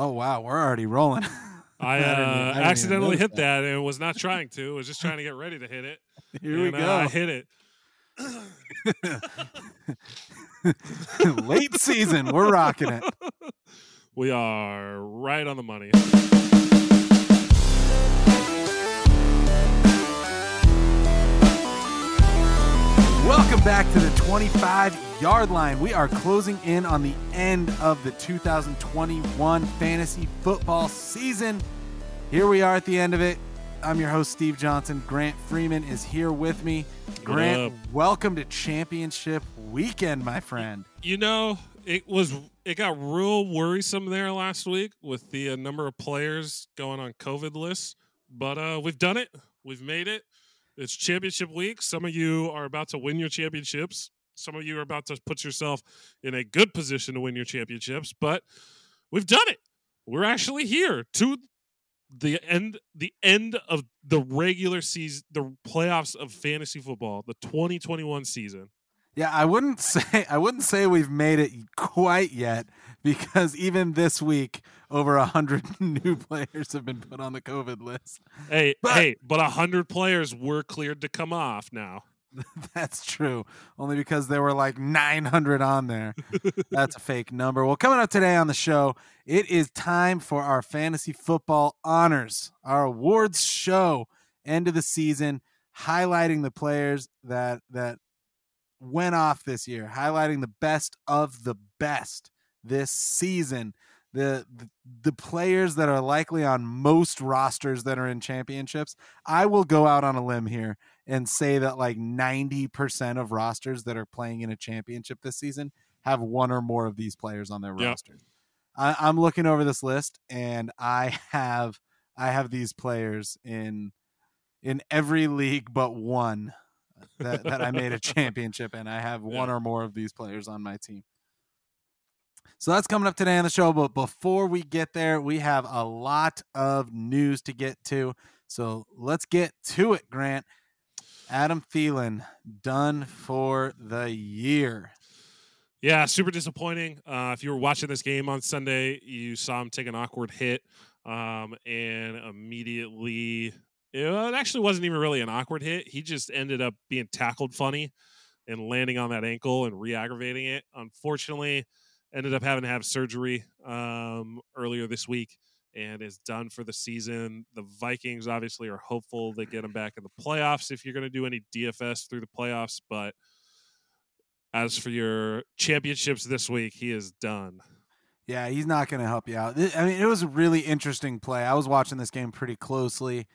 Oh wow, we're already rolling. I, I I uh, didn't even accidentally hit that. and was not trying to. was just trying to get ready to hit it. Here we and, uh, I hit it. Late season, we're rocking it. We are right on the money. Welcome back to the 25 yard line. We are closing in on the end of the 2021 fantasy football season. Here we are at the end of it. I'm your host, Steve Johnson. Grant Freeman is here with me. Grant, welcome to championship weekend, my friend. You know, it was it got real worrisome there last week with the uh, number of players going on COVID lists, but uh, we've done it. We've made it. It's championship week. Some of you are about to win your championships. Some of you are about to put yourself in a good position to win your championships, but we've done it. We're actually here to the end the end of the regular season, the playoffs of fantasy football, the 2021 season. Yeah, I wouldn't say I wouldn't say we've made it quite yet because even this week, over a hundred new players have been put on the COVID list. Hey, But- hey, but a hundred players were cleared to come off now. That's true. Only because there were like 900 on there. That's a fake number. Well, coming up today on the show, it is time for our fantasy football honors, our awards show, end of the season, highlighting the players that that went off this year, highlighting the best of the best this season. The, the the players that are likely on most rosters that are in championships. I will go out on a limb here and say that like 90% of rosters that are playing in a championship this season have one or more of these players on their Yep. roster. I, I'm looking over this list and I have I have these players in in every league but one that, that I made a championship and I have one or more of these players on my team. So that's coming up today on the show. But before we get there, we have a lot of news to get to. So let's get to it, Grant. Adam Thielen done for the year. Yeah, super disappointing. Uh, if you were watching this game on Sunday, you saw him take an awkward hit, um, and immediately it actually wasn't even really an awkward hit. He just ended up being tackled funny and landing on that ankle and re-aggravating it. Unfortunately, ended up having to have surgery um, earlier this week and is done for the season. The Vikings obviously are hopeful they get him back in the playoffs if you're going to do any DFS through the playoffs, but as for your championships this week, he is done. Yeah, he's not going to help you out. I mean, it was a really interesting play. I was watching this game pretty closely,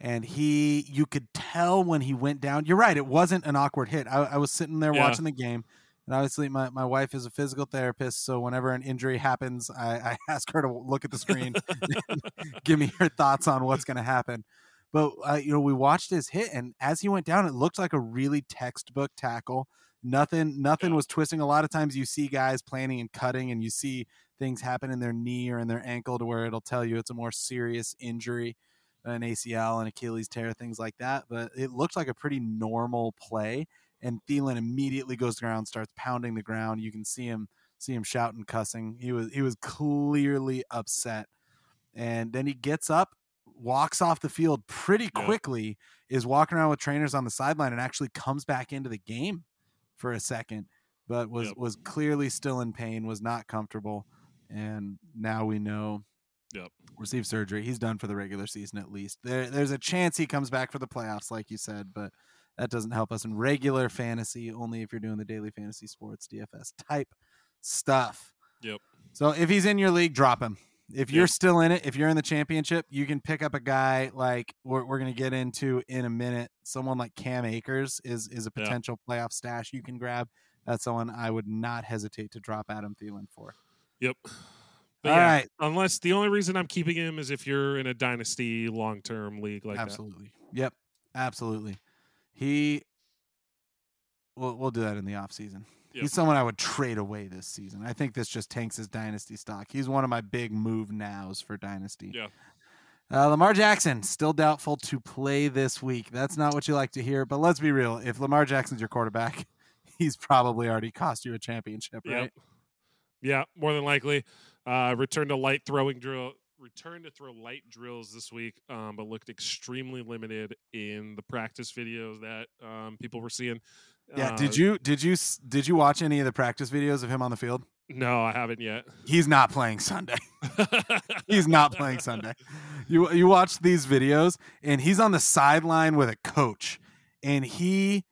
and he, you could tell when he went down. You're right; it wasn't an awkward hit. I, I was sitting there Yeah. watching the game, and obviously, my, my wife is a physical therapist, so whenever an injury happens, I, I ask her to look at the screen, give me her thoughts on what's going to happen. But uh, you know, we watched his hit, and as he went down, it looked like a really textbook tackle. Nothing, nothing Yeah. was twisting. A lot of times, you see guys planning and cutting, and you see things happen in their knee or in their ankle to where it'll tell you it's a more serious injury, an ACL, an Achilles tear, things like that. But it looked like a pretty normal play, and Thielen immediately goes to the ground, starts pounding the ground. You can see him, see him shouting, cussing. He was, he was clearly upset, and then he gets up, walks off the field pretty Yeah. quickly, is walking around with trainers on the sideline, and actually comes back into the game for a second, but was Yep. was clearly still in pain, was not comfortable, and now we know. Yep. Received surgery. He's done for the regular season at least. There, there's a chance he comes back for the playoffs, like you said, but that doesn't help us in regular fantasy. Only if you're doing the daily fantasy sports DFS type stuff. Yep. So if he's in your league, drop him. If you're Yep. still in it, if you're in the championship, you can pick up a guy like we're, we're going to get into in a minute. Someone like Cam Akers is is a Yeah. potential playoff stash you can grab. That's someone I would not hesitate to drop Adam Thielen for. Yep. But All yeah, right. unless the only reason I'm keeping him is if you're in a dynasty long term league like absolutely. Yep. Absolutely. He. We'll we'll do that in the off season. Yep. He's someone I would trade away this season. I think this just tanks his dynasty stock. He's one of my big move nows for dynasty. Yeah. Uh, Lamar Jackson still doubtful to play this week. That's not what you like to hear, but let's be real. If Lamar Jackson's your quarterback, he's probably already cost you a championship, right? Yep. Yeah, more than likely. Uh, returned to light throwing drill. Returned to throw light drills this week, um, but looked extremely limited in the practice videos that um, people were seeing. Yeah. Uh, did you did you did you watch any of the practice videos of him on the field? No, I haven't yet. He's not playing Sunday. he's not playing Sunday. You you watch these videos and he's on the sideline with a coach and he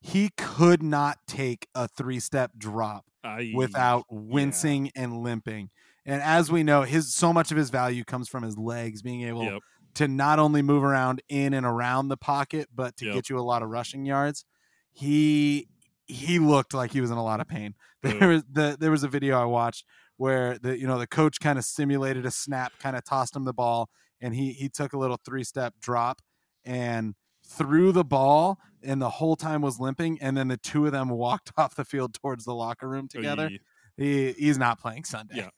he could not take a three-step drop I- without wincing and limping. And as we know, his so much of his value comes from his legs being able Yep. to not only move around in and around the pocket, but to Yep. get you a lot of rushing yards. He he looked like he was in a lot of pain. There was the there was a video I watched where the you know the coach kind of simulated a snap, kind of tossed him the ball, and he he took a little three step drop and threw the ball, and the whole time was limping, and then the two of them walked off the field towards the locker room oh, together. Oy. He he's not playing Sunday. Yeah.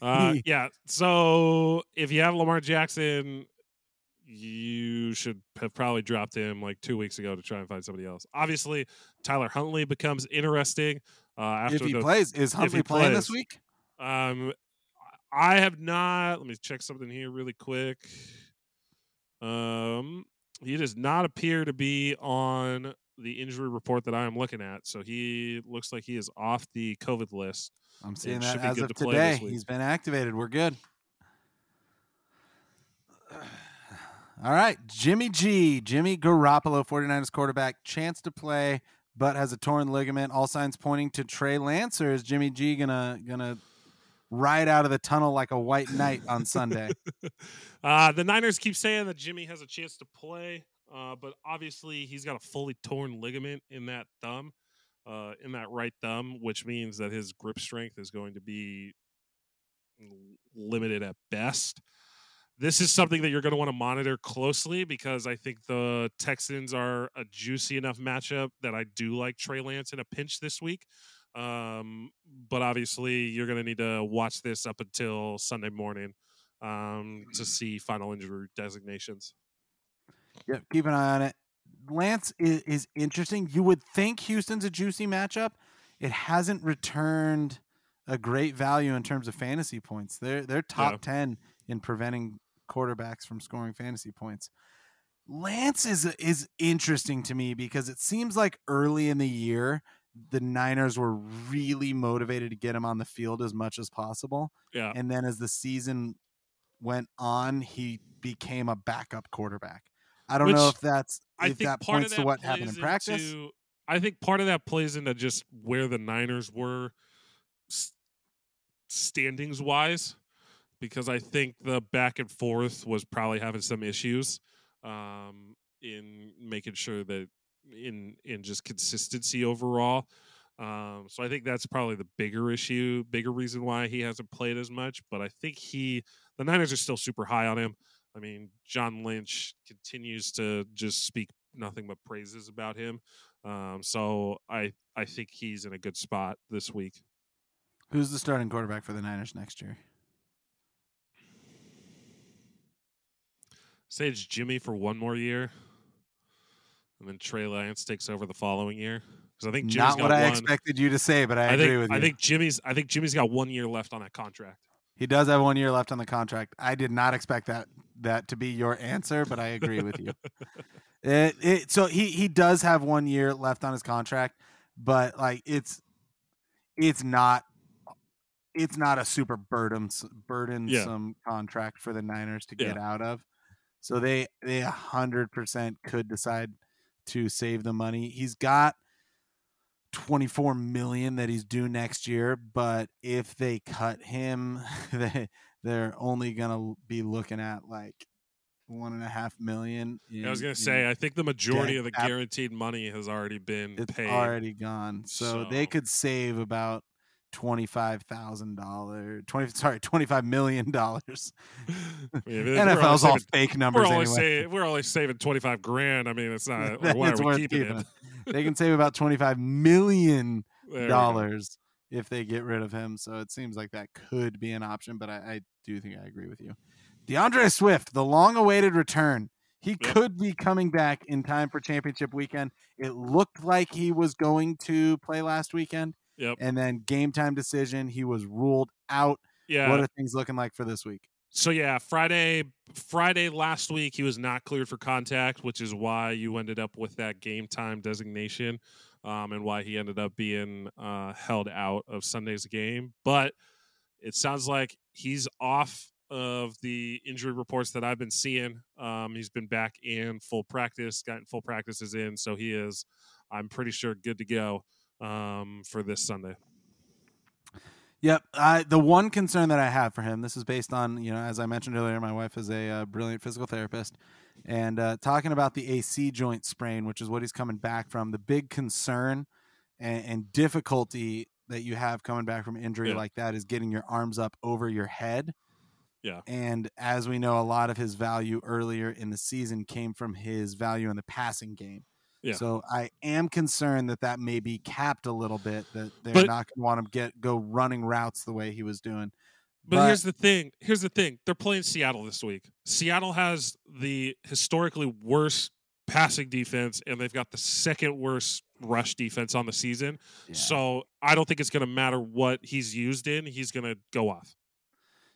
Uh, yeah. So if you have Lamar Jackson, you should have probably dropped him like two weeks ago to try and find somebody else. Obviously, Tyler Huntley becomes interesting uh, after if he the. plays, is Humphrey playing this week? Um, I have not. Let me check something here really quick. Um, he does not appear to be on the injury report that I am looking at. So he looks like he is off the COVID list. I'm seeing that as of to today. He's been activated. We're good. All right, Jimmy G, Jimmy Garoppolo, 49ers quarterback, chance to play, but has a torn ligament. All signs pointing to Trey Lance, or is Jimmy G gonna gonna ride out of the tunnel like a white knight on Sunday? Uh, the Niners keep saying that Jimmy has a chance to play, uh, but obviously he's got a fully torn ligament in that thumb, uh, in that right thumb, which means that his grip strength is going to be limited at best. This is something that you're going to want to monitor closely because I think the Texans are a juicy enough matchup that I do like Trey Lance in a pinch this week. Um, but obviously, you're going to need to watch this up until Sunday morning um, to see final injury designations. Yep, keep an eye on it. Lance is, is interesting. You would think Houston's a juicy matchup. It hasn't returned a great value in terms of fantasy points. They're they're top Yeah. ten in preventing quarterbacks from scoring fantasy points. Lance is is interesting to me because it seems like early in the year the Niners were really motivated to get him on the field as much as possible. Yeah. And then as the season went on, he became a backup quarterback. I don't know if that's I if think that part points of to that what happened in practice. into- I think part of that plays into just where the Niners were standings wise, because I think the back and forth was probably having some issues um, in making sure that in in just consistency overall. Um, so I think that's probably the bigger issue, bigger reason why he hasn't played as much. But I think he, the Niners are still super high on him. I mean, John Lynch continues to just speak nothing but praises about him. Um, so I I think he's in a good spot this week. Who's the starting quarterback for the Niners next year? Say it's Jimmy for one more year, and then Trey Lance takes over the following year. Because I think Jimmy's Not what I one. expected you to say, but I, I agree think with you. I think Jimmy's I think Jimmy's got one year left on that contract. he does have one year left on the contract. I did not expect that that to be your answer, but I agree with you. It, it, so he he does have one year left on his contract, but like it's it's not it's not a super burdens, burdensome contract for the Niners to get out of. So they they a hundred percent could decide to save the money. He's got 24 million that he's due next year, but if they cut him, they they're only gonna be looking at like one and a half million. I was gonna in- say I think the majority of the guaranteed money has already been it's paid. already gone. So, they could save about twenty five thousand dollars. Twenty sorry, twenty five million dollars. Yeah, we're NFL's all saving- fake We're numbers only, anyway. sa- we're only saving twenty five grand. I mean, it's not. Why it's are we keeping, keeping it? they can save about twenty five million There we go. dollars if they get rid of him. So it seems like that could be an option, but I, I do think I agree with you. D'Andre Swift, the long awaited return. He Yep. could be coming back in time for championship weekend. It looked like he was going to play last weekend. Yep. And then game time decision, he was ruled out. Yeah. What are things looking like for this week? So yeah, Friday Friday last week he was not cleared for contact, which is why you ended up with that game time designation, um, and why he ended up being uh, held out of Sunday's game. But it sounds like he's off of the injury reports that I've been seeing. Um, he's been back in full practice, gotten full practices in, so he is, I'm pretty sure, good to go um, for this Sunday. Yep. I, the one concern that I have for him, this is based on, you know, as I mentioned earlier, my wife is a uh, brilliant physical therapist. And uh, talking about the AC joint sprain, which is what he's coming back from, the big concern and, and difficulty that you have coming back from injury Yeah. like that is getting your arms up over your head. Yeah. And as we know, a lot of his value earlier in the season came from his value in the passing game. Yeah. So I am concerned that that may be capped a little bit. That they're But- not going to want him get go running routes the way he was doing. But, here's the thing. Here's the thing. They're playing Seattle this week. Seattle has the historically worst passing defense, and they've got the second worst rush defense on the season. Yeah. So I don't think it's going to matter what he's used in. He's going to go off.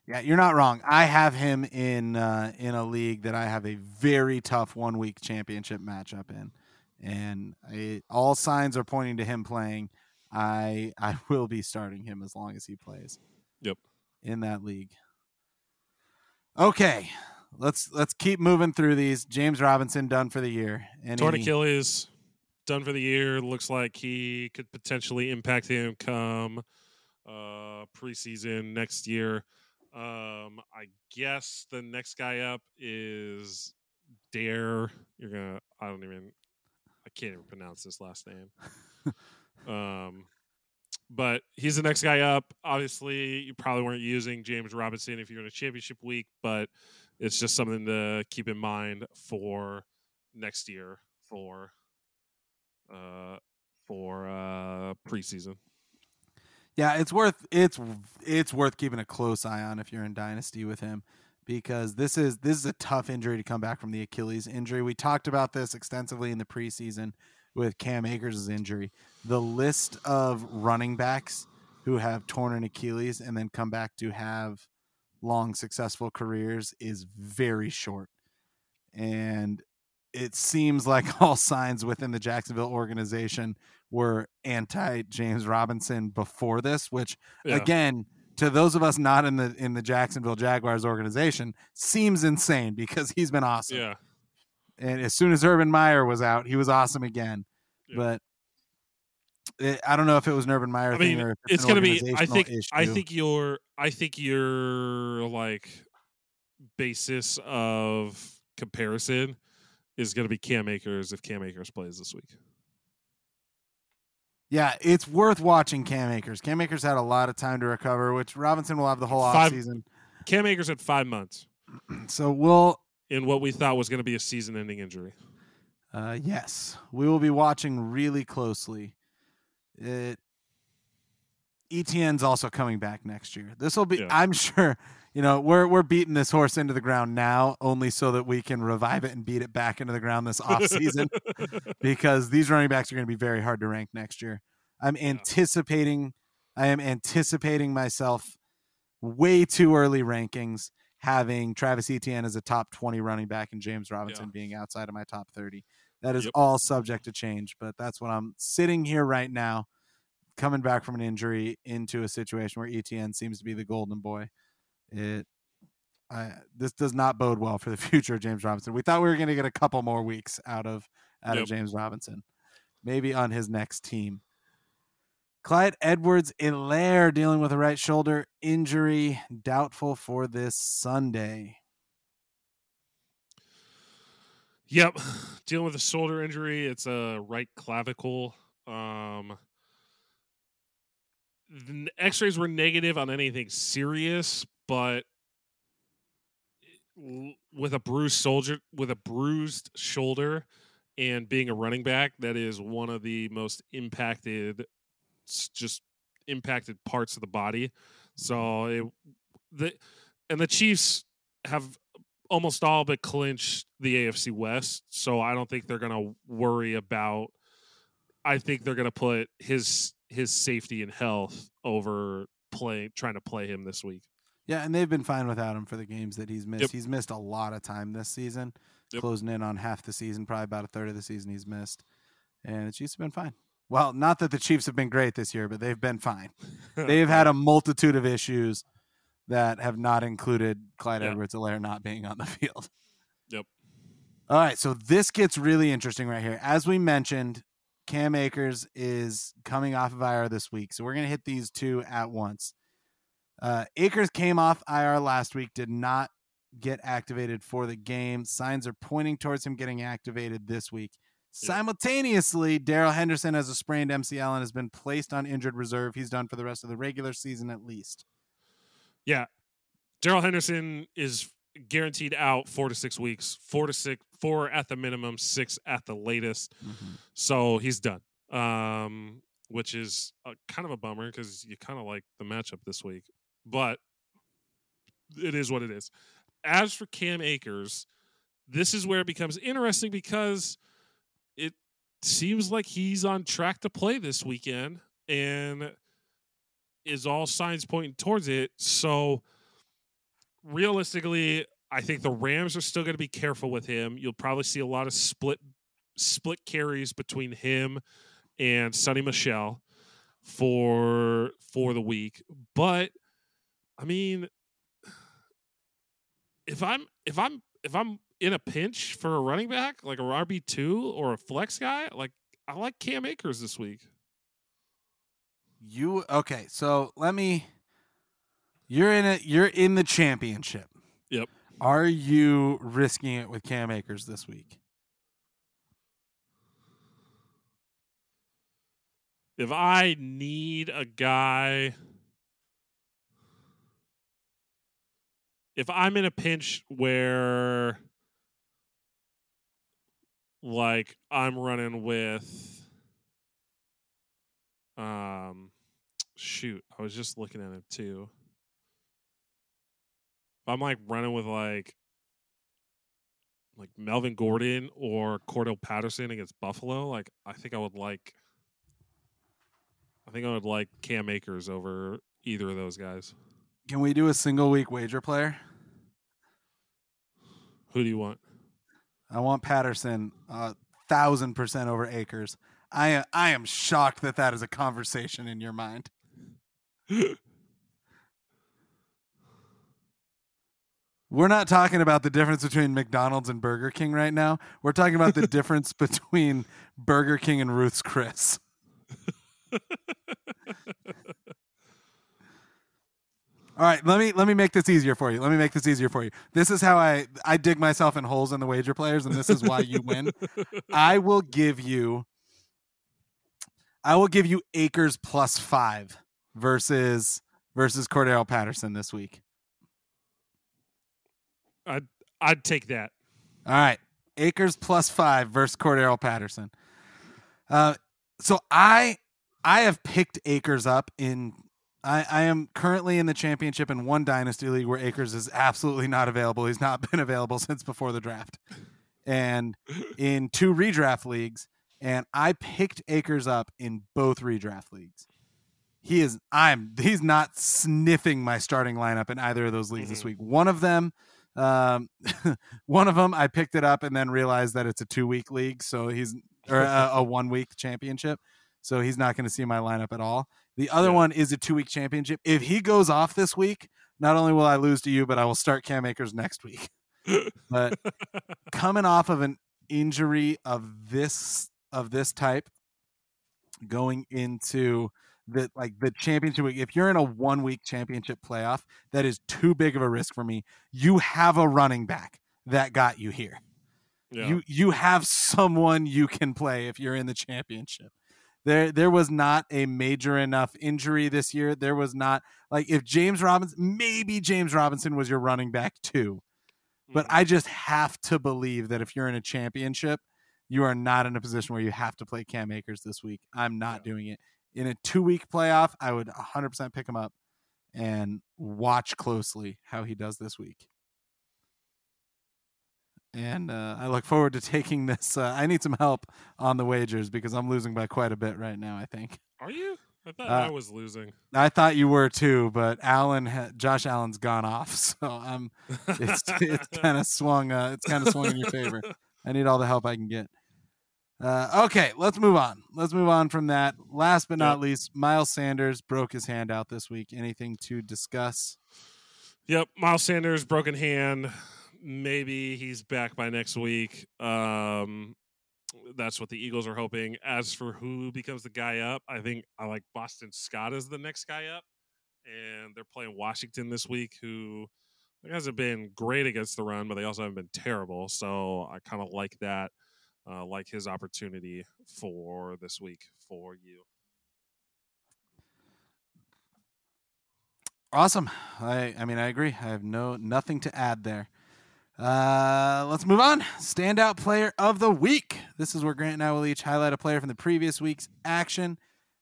Yeah, you're not wrong. I have him in uh, in a league that I have a very tough one week championship matchup in, and I, all signs are pointing to him playing. I I will be starting him as long as he plays. Yep. In that league. Okay, let's let's keep moving through these. James Robinson done for the year. Any, Torn Achilles, done for the year. Looks like he could potentially impact him come uh, preseason next year. Um, I guess the next guy up is Dare. You're gonna. I don't even. I can't even pronounce this last name. um, but he's the next guy up. Obviously, you probably weren't using James Robinson if you're in a championship week, but it's just something to keep in mind for next year for uh for uh preseason. Yeah, it's worth it's it's worth keeping a close eye on if you're in dynasty with him because this is this is a tough injury to come back from the Achilles injury. We talked about this extensively in the preseason with Cam Akers' injury. The list of running backs who have torn an Achilles and then come back to have long successful careers is very short. And it seems like all signs within the Jacksonville organization were anti James Robinson before this, which Yeah. again, to those of us not in the in the Jacksonville Jaguars organization, seems insane because he's been awesome. yeah. And as soon as Urban Meyer was out, he was awesome again. Yeah. But it, I don't know if it was an Urban Meyer I thing mean, or if it's an gonna be. I think. I think your. I think your like basis of comparison is going to be Cam Akers if Cam Akers plays this week. Yeah, it's worth watching Cam Akers. Cam Akers had a lot of time to recover, which Robinson will have the whole offseason. Cam Akers had five months So we'll in what we thought was going to be a season-ending injury. Uh, yes, we will be watching really closely. It Etienne's also coming back next year. This will be, Yeah. I'm sure. You know, we're we're beating this horse into the ground now, only so that we can revive it and beat it back into the ground this off season, because these running backs are going to be very hard to rank next year. I'm anticipating, I am anticipating myself way too early rankings having Travis Etienne as a top 20 running back and James Robinson being outside of my top 30. That is Yep. all subject to change, but that's what I'm sitting here right now, coming back from an injury into a situation where Etienne seems to be the golden boy. It, I, this does not bode well for the future of James Robinson. We thought we were going to get a couple more weeks out of out Yep. of James Robinson, maybe on his next team. Clyde Edwards Helaire dealing with a right shoulder injury, doubtful for this Sunday. Yep, dealing with a shoulder injury. It's a right clavicle. Um, the X-rays were negative on anything serious, but with a bruised soldier, with a bruised shoulder, and being a running back, that is one of the most impacted, just impacted parts of the body. So mm-hmm. it, the and the Chiefs have almost all but clinched the AFC West. So I don't think they're going to worry about. I think they're going to put his his safety and health over play trying to play him this week. Yeah, and they've been fine without him for the games that he's missed. Yep. He's missed a lot of time this season, Yep. closing in on half the season, probably about a third of the season he's missed. And the Chiefs have been fine. Well, not that the Chiefs have been great this year, but they've been fine. They've had a multitude of issues that have not included Clyde Yeah. Edwards Helaire not being on the field. Yep. All right, so this gets really interesting right here. As we mentioned, Cam Akers is coming off of IR this week, so we're going to hit these two at once. Uh, Akers came off IR last week, did not get activated for the game. Signs are pointing towards him getting activated this week. Simultaneously, Darrell Henderson has a sprained MCL and has been placed on injured reserve. He's done for the rest of the regular season at least. Yeah. Darrell Henderson is guaranteed out four to six weeks, four to six, four at the minimum, six at the latest. So he's done, um, which is a, kind of a bummer because you kind of like the matchup this week, but it is what it is. As for Cam Akers, this is where it becomes interesting because seems like he's on track to play this weekend and is all signs pointing towards it. So realistically, I think the Rams are still going to be careful with him. You'll probably see a lot of split split carries between him and Sony Michel for for the week. But I mean if I'm if I'm if I'm in a pinch for a running back, like a RB two or a flex guy, like I like Cam Akers this week. You okay? So let me. You're in it. You're in the championship. Yep. Are you risking it with Cam Akers this week? If I need a guy, if I'm in a pinch where, like, I'm running with, um, shoot, I was just looking at it too. I'm like running with like, like Melvin Gordon or Cordarrelle Patterson against Buffalo, like I think I would like I think I would like Cam Akers over either of those guys. Can we do a single week wager player? Who do you want? I want Patterson a thousand percent over Akers. I I am shocked that that is a conversation in your mind. We're not talking about the difference between McDonald's and Burger King right now. We're talking about the difference between Burger King and Ruth's Chris. All right, let me let me make this easier for you. Let me make this easier for you. This is how I I dig myself in holes in the wager players, and this is why you win. I will give you I will give you Akers plus five versus versus Cordarrelle Patterson this week. I'd I'd take that. All right. Akers plus five versus Cordarrelle Patterson. Uh, so I I have picked Akers up in I, I am currently in the championship in one dynasty league where Akers is absolutely not available. He's not been available since before the draft. And in two redraft leagues, and I picked Akers up in both redraft leagues. He is I'm he's not sniffing my starting lineup in either of those leagues this Mhm. week. One of them um, one of them I picked it up and then realized that it's a two week league, so he's or a, a one week championship, so he's not going to see my lineup at all. The other Yeah. one is a two week championship. If he goes off this week, not only will I lose to you, but I will start Cam Akers next week. But coming off of an injury of this of this type, going into the like the championship week, if you're in a one week championship playoff, that is too big of a risk for me. You have a running back that got you here. Yeah. You you have someone you can play if you're in the championship. There there was not a major enough injury this year. There was not like if James Robinson maybe James Robinson was your running back too. But Mhm. I just have to believe that if you're in a championship, you are not in a position where you have to play Cam Akers this week. I'm not doing it. In a two week playoff, I would 100% pick him up and watch closely how he does this week. And uh, I look forward to taking this. Uh, I need some help on the wagers because I'm losing by quite a bit right now, I think. Are you? I thought Uh, I was losing. I thought you were too, but Allen, ha- Josh Allen's gone off, so I'm. It's it's kind of swung. Uh, it's kind of swung in your favor. I need all the help I can get. Uh, okay, let's move on. Let's move on from that. Last but not Yep. least, Miles Sanders broke his hand out this week. Anything to discuss? Yep, Miles Sanders broken hand. Maybe he's back by next week. Um, that's what the Eagles are hoping. As for who becomes the guy up, I think I like Boston Scott as the next guy up, and they're playing Washington this week, who hasn't been great against the run, but they also haven't been terrible. So I kind of like that. Uh, like his opportunity for this week for you. Awesome. I I mean I agree. I have no nothing to add there. Uh, let's move on. Standout player of the week. This is where Grant and I will each highlight a player from the previous week's action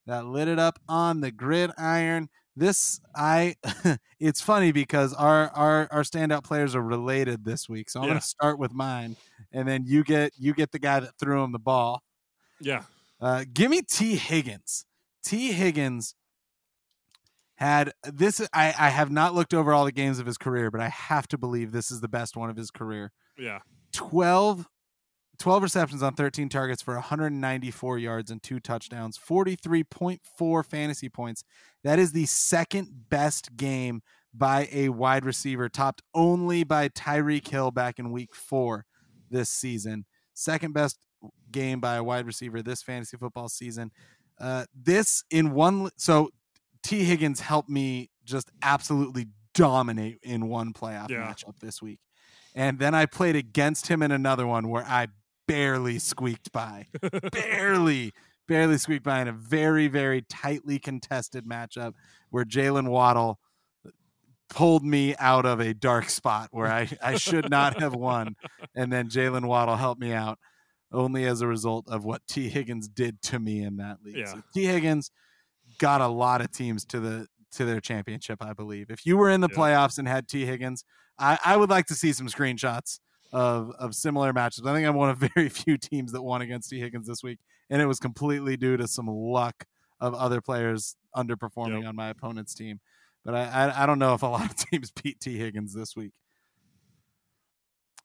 that lit it up on the gridiron. This I it's funny because our our our standout players are related this week. So I'm Yeah. going to start with mine and then you get you get the guy that threw him the ball. Yeah, Uh, give me Tee Higgins. Tee Higgins had this. I, I have not looked over all the games of his career, but I have to believe this is the best one of his career. yeah, 12, 12 receptions on 13 targets for 194 yards and two touchdowns, 43.4 fantasy points. That is the second best game by a wide receiver, topped only by Tyreek Hill back in week four this season. Second best game by a wide receiver this fantasy football season. Uh, this in one, so Tee Higgins helped me just absolutely dominate in one playoff Yeah. matchup this week. And then I played against him in another one where I barely squeaked by. barely, barely squeaked by in a very, very tightly contested matchup where Jaylen Waddle pulled me out of a dark spot where I, I should not have won. And then Jaylen Waddle helped me out only as a result of what Tee Higgins did to me in that league. Yeah. So Tee Higgins got a lot of teams to the to their championship, I believe. If you were in the Yeah. playoffs and had Tee Higgins, I, I would like to see some screenshots of of similar matches. I think I'm one of very few teams that won against Tee Higgins this week, and it was completely due to some luck of other players underperforming Yep. on my opponent's team. But I, I I don't know if a lot of teams beat Tee Higgins this week.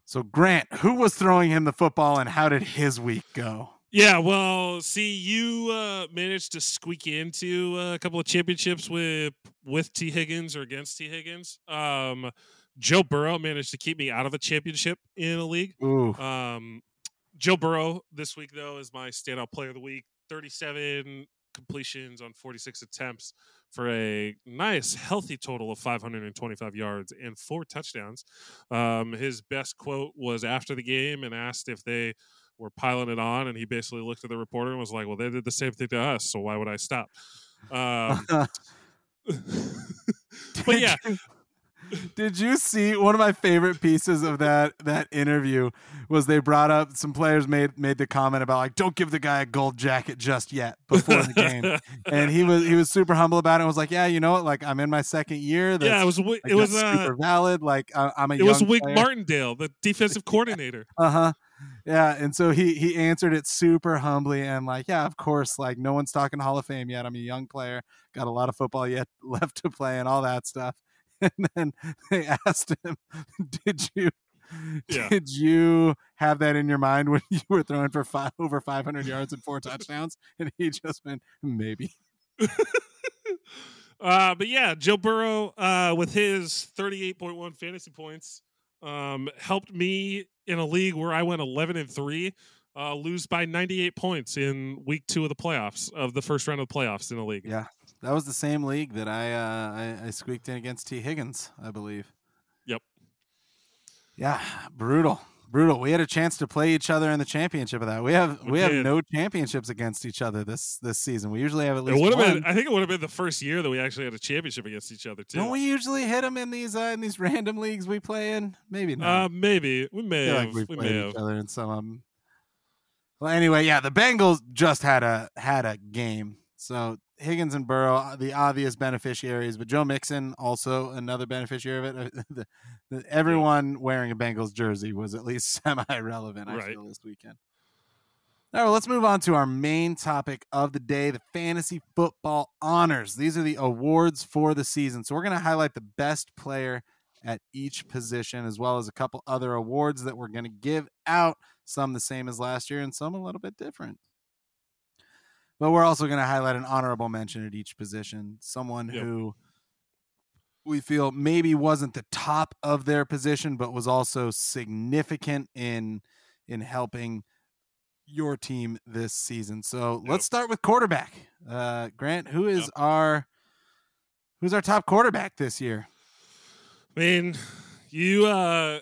So Grant, who was throwing him the football, and how did his week go? Yeah, well, see, you uh, managed to squeak into uh, a couple of championships with with Tee Higgins or against Tee Higgins. Um, Joe Burrow managed to keep me out of a championship in a league. Um, Joe Burrow this week though is my standout player of the week. Thirty-seven completions on forty-six attempts for a nice, healthy total of five hundred and twenty-five yards and four touchdowns. Um, his best quote was after the game and asked if they were piling it on, and he basically looked at the reporter and was like, "Well, they did the same thing to us, so why would I stop?" Um, but yeah, Did you see one of my favorite pieces of that that interview was they brought up some players made made the comment about like don't give the guy a gold jacket just yet before the game. And he was he was super humble about it and was like yeah you know what? Like I'm in my second year. That's, yeah, it was like, it was uh, super valid. Like I, I'm a it was player. Martindale, the defensive coordinator. uh-huh yeah and so he he answered it super humbly and like yeah of course like no one's talking Hall of Fame yet. I'm a young player got a lot of football yet left to play and all that stuff. And then they asked him did you Yeah. did you have that in your mind when you were throwing for five, over 500 yards and four touchdowns? And he just went maybe. Uh, but yeah, Joe Burrow uh, with his 38.1 fantasy points um, helped me in a league where I went 11 and three, uh, lose by 98 points in week two of the playoffs of the first round of the playoffs in the league. yeah that was the same league that I uh I, I squeaked in against Tee Higgins I believe Yep. yeah brutal brutal we had a chance to play each other in the championship of that we have we, We have no championships against each other this this season we usually have at It least would have one been. I think it would have been the first year that we actually had a championship against each other too. don't we usually hit them in these uh, in these random leagues we play in maybe not Uh, maybe we may have. like we've we played may each have. other in some of 'em. Well, anyway, yeah, the Bengals just had a had a game. So Higgins and Burrow, uh, the obvious beneficiaries, but Joe Mixon also another beneficiary of it. the, the, everyone wearing a Bengals jersey was at least semi relevant. I feel this weekend. All right, well, let's move on to our main topic of the day the fantasy football honors. These are the awards for the season. So, we're going to highlight the best player at each position, as well as a couple other awards that we're going to give out, some the same as last year and some a little bit different. But we're also going to highlight an honorable mention at each position, someone Yep. who we feel maybe wasn't the top of their position, but was also significant in in helping your team this season. So Yep. let's start with quarterback. Uh, Grant, who is our who's our top quarterback this year? I mean, you. Uh,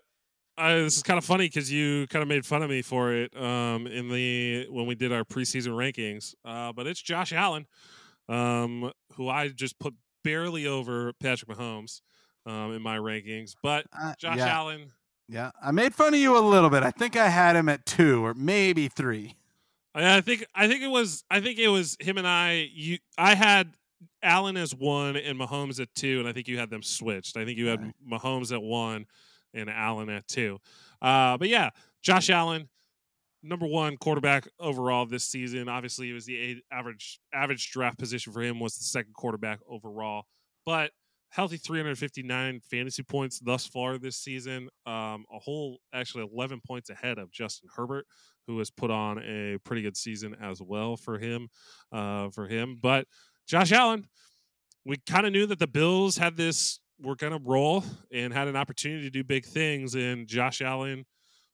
I, this is kind of funny because you kind of made fun of me for it um, in the when we did our preseason rankings. Uh, but it's Josh Allen, um, who I just put barely over Patrick Mahomes um, in my rankings. But Uh, Josh yeah, Allen, yeah, I made fun of you a little bit. I think I had him at two or maybe three. I I think I think it was I think it was him and I. You, I had Allen as one and Mahomes at two, and I think you had them switched. I think you had Right. Mahomes at one and Allen at two. Uh, but yeah, Josh Allen, number one quarterback overall this season. Obviously, it was the average average draft position for him was the second quarterback overall, but healthy 359 fantasy points thus far this season. Um, a whole actually 11 points ahead of Justin Herbert who has put on a pretty good season as well for him. Uh, for him, but Josh Allen, we kind of knew that the Bills had this were going to roll and had an opportunity to do big things, and Josh Allen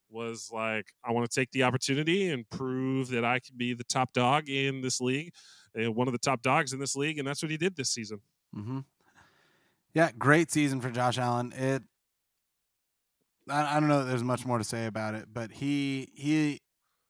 was like, "I want to take the opportunity and prove that I can be the top dog in this league, and one of the top dogs in this league," and that's what he did this season. Mm-hmm. Yeah, great season for Josh Allen. It, I, I don't know that there's much more to say about it, but he he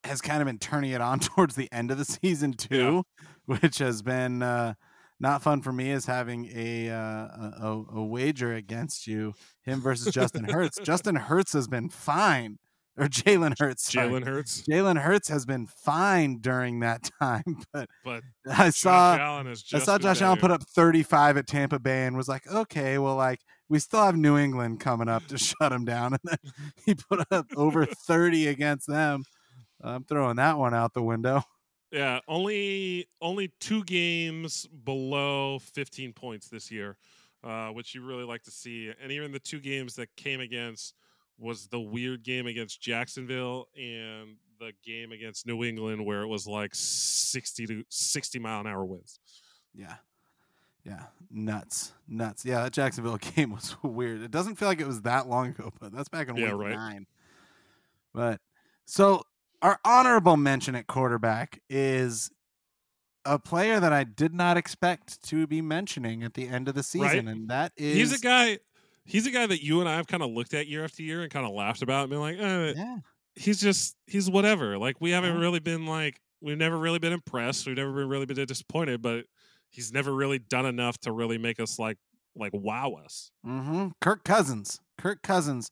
has kind of been turning it on towards the end of the season too, which has been uh, not fun for me is having a, uh, a a wager against you, him versus Justin Hurts. Justin Hurts has been fine, or Jalen Hurts. Jalen Hurts, Jalen Hurts has been fine during that time, but but I saw Josh Allen has I saw Josh Allen put up 35 at Tampa Bay and was like, okay, well, like we still have New England coming up to shut him down, and then he put up over 30 against them. I'm throwing that one out the window. Yeah, only only two games below 15 points this year, uh, which you really like to see. And even the two games that came against was the weird game against Jacksonville and the game against New England where it was like 60 to 60 mile an hour winds. Yeah, yeah, nuts, nuts. Yeah, that Jacksonville game was weird. It doesn't feel like it was that long ago, but that's back in Yeah, week right. nine. But so our honorable mention at quarterback is a player that I did not expect to be mentioning at the end of the season, Right. and that is He's a guy. He's a guy that you and I have kind of looked at year after year and kind of laughed about and been like, eh, yeah, he's just he's whatever. Like we haven't Yeah. really been like we've never really been impressed. We've never been really been disappointed, but he's never really done enough to really make us like like wow us. Mm-hmm. Kirk Cousins. Kirk Cousins.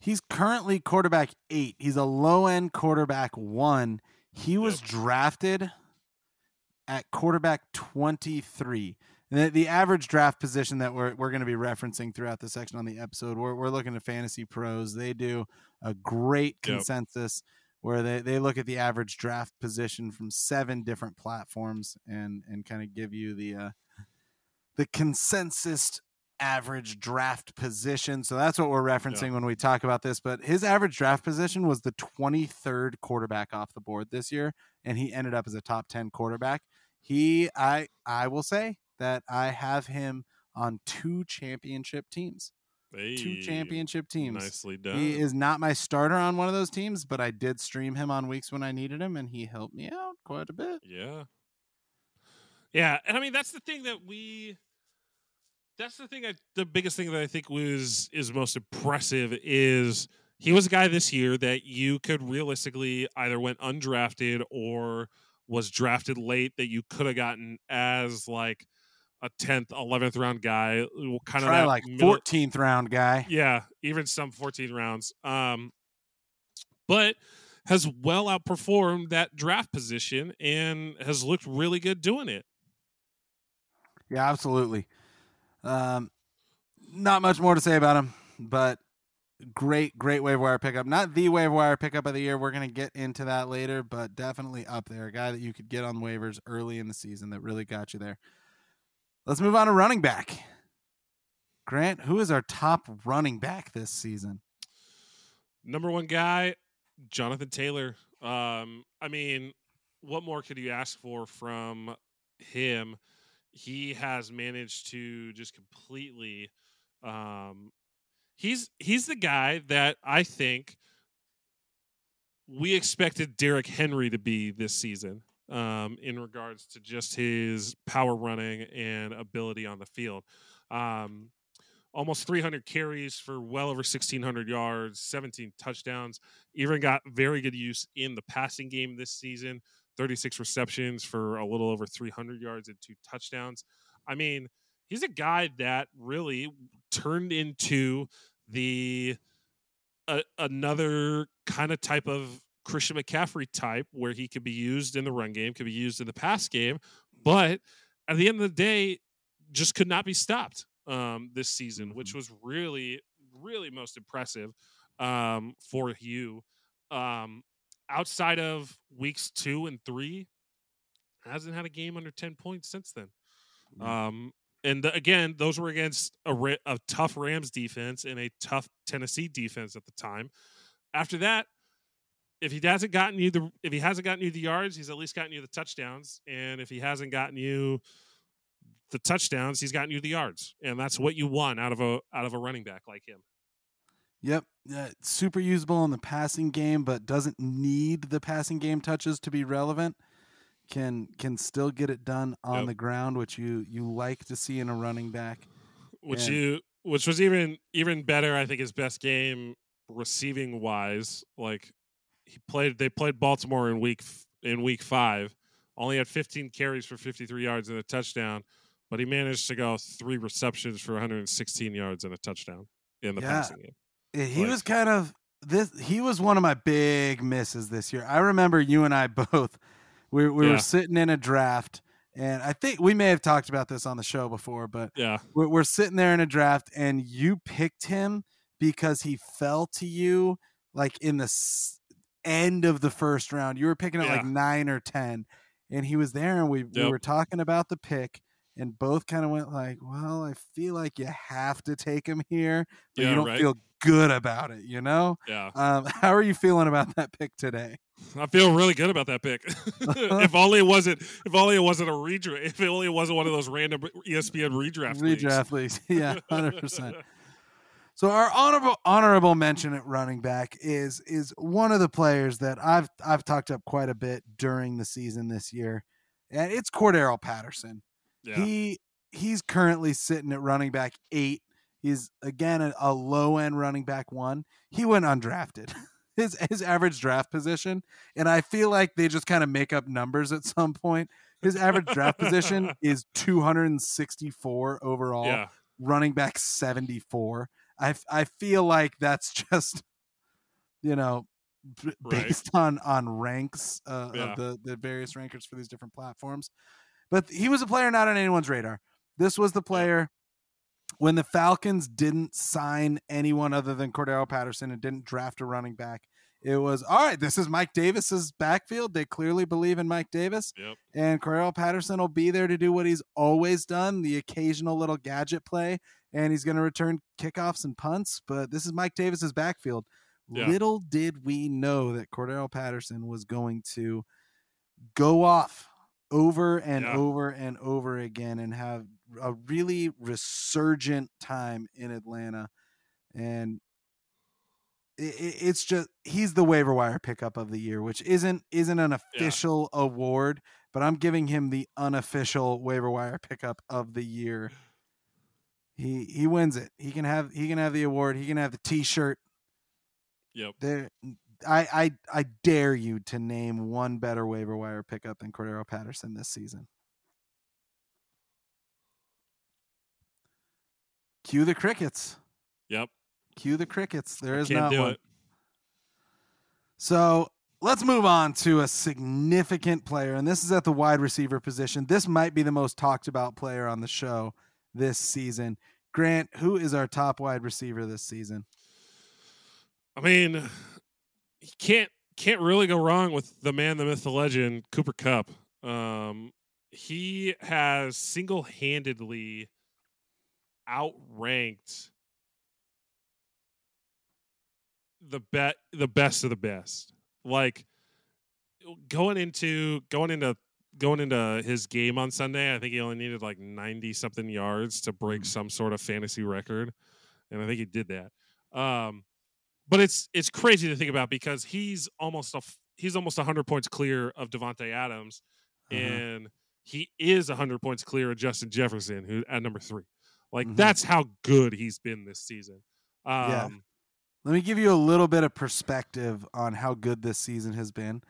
He's currently quarterback eight. He's a low end quarterback one. He was Yep. drafted at quarterback 23. And the, the average draft position that we're, we're going to be referencing throughout the section on the episode, we're, we're looking at Fantasy Pros. They do a great Yep. consensus where they, they look at the average draft position from seven different platforms and, and kind of give you the, uh, the consensus average draft position. So that's what we're referencing when we talk about this. But his average draft position was the 23rd quarterback off the board this year, and he ended up as a top 10 quarterback. He, I, I will say that I have him on two championship teams. Two championship teams. Nicely done. He is not my starter on one of those teams, but I did stream him on weeks when I needed him, and he helped me out quite a bit. Yeah. Yeah, and I mean that's the thing that we that's the thing I, the biggest thing that I think was is most impressive is he was a guy this year that you could realistically either went undrafted or was drafted late that you could have gotten as like a 10th 11th round guy kind of Try like 14th round guy. yeah, even some 14 rounds. Um, but has well outperformed that draft position and has looked really good doing it. Yeah, absolutely. Um, not much more to say about him, but great, great waiver wire pickup. Not the waiver wire pickup of the year. We're going to get into that later, but definitely up there. A guy that you could get on waivers early in the season that really got you there. Let's move on to running back. Grant, who is our top running back this season? Number one guy, Jonathan Taylor. Um, I mean, what more could you ask for from him? He has managed to just completely um, he's he's the guy that I think we expected Derrick Henry to be this season um, in regards to just his power running and ability on the field. Um, almost 300 carries for well over 1,600 yards, 17 touchdowns. Even got very good use in the passing game this season. 36 receptions for a little over 300 yards and two touchdowns. I mean, he's a guy that really turned into the uh, another kind of type of Christian McCaffrey type where he could be used in the run game, could be used in the pass game, but at the end of the day, just could not be stopped um, this season, which Mm-hmm. was really, really most impressive um, for you. Um, outside of weeks two and three, hasn't had a game under 10 points since then. Mm. Um, and the, again, those were against a, a tough Rams defense and a tough Tennessee defense at the time. After that, if he hasn't gotten you the if he hasn't gotten you the yards, he's at least gotten you the touchdowns. And if he hasn't gotten you the touchdowns, he's gotten you the yards. And that's what you want out of a out of a running back like him. Yep. Uh, super usable in the passing game, but doesn't need the passing game touches to be relevant. Can can still get it done on Yep. the ground, which you you like to see in a running back. Which And- you which was even even better, I think his best game receiving wise. Like he played they played Baltimore in week in week 5. Only had 15 carries for 53 yards and a touchdown, but he managed to go 3 receptions for 116 yards and a touchdown in the Yeah. passing game. Uh, He Like- was kind of this. He was one of my big misses this year. I remember you and I both. We we Yeah. were sitting in a draft, and I think we may have talked about this on the show before, but Yeah. we're, we're sitting there in a draft, and you picked him because he fell to you like in the s- end of the first round. You were picking at like nine or ten, and he was there, and we we were talking about the pick. And both kind of went like, "Well, I feel like you have to take him here, but Yeah, you don't right. feel good about it, you know? Yeah. Um, how are you feeling about that pick today? I feel really good about that pick. if only it wasn't if only it wasn't a redraft if only it wasn't one of those random ESPN redraft leagues. Redraft leagues. yeah, hundred percent. So our honorable honorable mention at running back is is one of the players that I've I've talked up quite a bit during the season this year, and it's Cordarrelle Patterson. Yeah. He he's currently sitting at running back eight. He's again a, a low end running back one. He went undrafted. His his average draft position, and I feel like they just kind of make up numbers at some point. His average draft position is 264 overall yeah. running back 74. I I feel like that's just, you know, b- Right. based on on ranks uh, Yeah. of the, the various rankers for these different platforms. But he was a player not on anyone's radar. This was the player when the Falcons didn't sign anyone other than Cordarrelle Patterson and didn't draft a running back. It was all right. This is Mike Davis's backfield. They clearly believe in Mike Davis Yep. and Cordarrelle Patterson will be there to do what he's always done, the occasional little gadget play, and he's going to return kickoffs and punts. But this is Mike Davis's backfield. Yeah. Little did we know that Cordarrelle Patterson was going to go off over and Yeah. over and over again and have a really resurgent time in Atlanta. And i- i- it's just he's the waiver wire pickup of the year, which isn't isn't an official award, but I'm giving him the unofficial waiver wire pickup of the year. He he wins it. He can have he can have the award. He can have the T-shirt. Yep. There, I I I dare you to name one better waiver wire pickup than Cordarrelle Patterson this season. Cue the crickets. Yep. Cue the crickets. There is not one. it. So let's move on to a significant player, and this is at the wide receiver position. This might be the most talked about player on the show this season. Grant, who is our top wide receiver this season? I mean, you can't can't really go wrong with the man, the myth, the legend, Cooper Kupp. Um, he has single handedly outranked the bet the best of the best. Like going into going into going into his game on Sunday, I think he only needed like 90 something yards to break Mhm. some sort of fantasy record. And I think he did that. Um, but it's it's crazy to think about because he's almost a he's almost 100 points clear of Davante Adams Uh-huh. and he is 100 points clear of Justin Jefferson who at number 3. Like Mhm. that's how good he's been this season. Um Yeah. Let me give you a little bit of perspective on how good this season has been.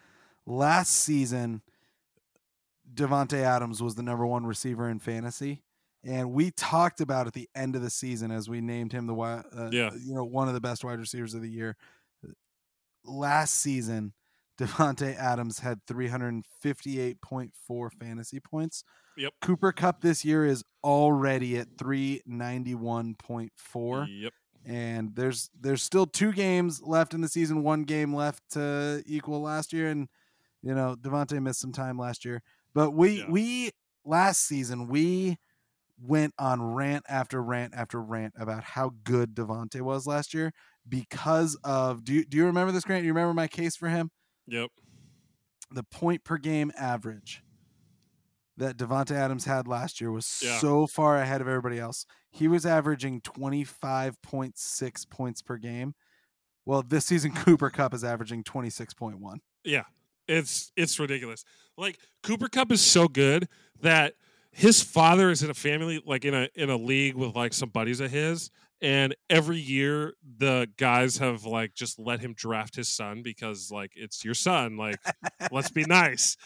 Last season, Davante Adams was the number one receiver in fantasy, and we talked about at the end of the season as we named him the uh, Yeah. you know one of the best wide receivers of the year. Last season, Davante Adams had 358.4 fantasy points. Yep. Cooper Kupp this year is already at 391.4 Yep. and there's there's still two games left in the season, one game left to equal last year, and you know Davante missed some time last year, but we Yeah. we last season we went on rant after rant after rant about how good Davante was last year because of do you, do you remember this Grant? Do you remember my case for him? Yep. The point per game average that Davante Adams had last year was Yeah. so far ahead of everybody else. He was averaging 25.6 points per game. Well, this season Cooper Kupp is averaging 26.1. Yeah, it's it's ridiculous. Like Cooper Kupp is so good that his father is in a family like in a in a league with like some buddies of his, and every year the guys have like just let him draft his son because like it's your son. Like let's be nice.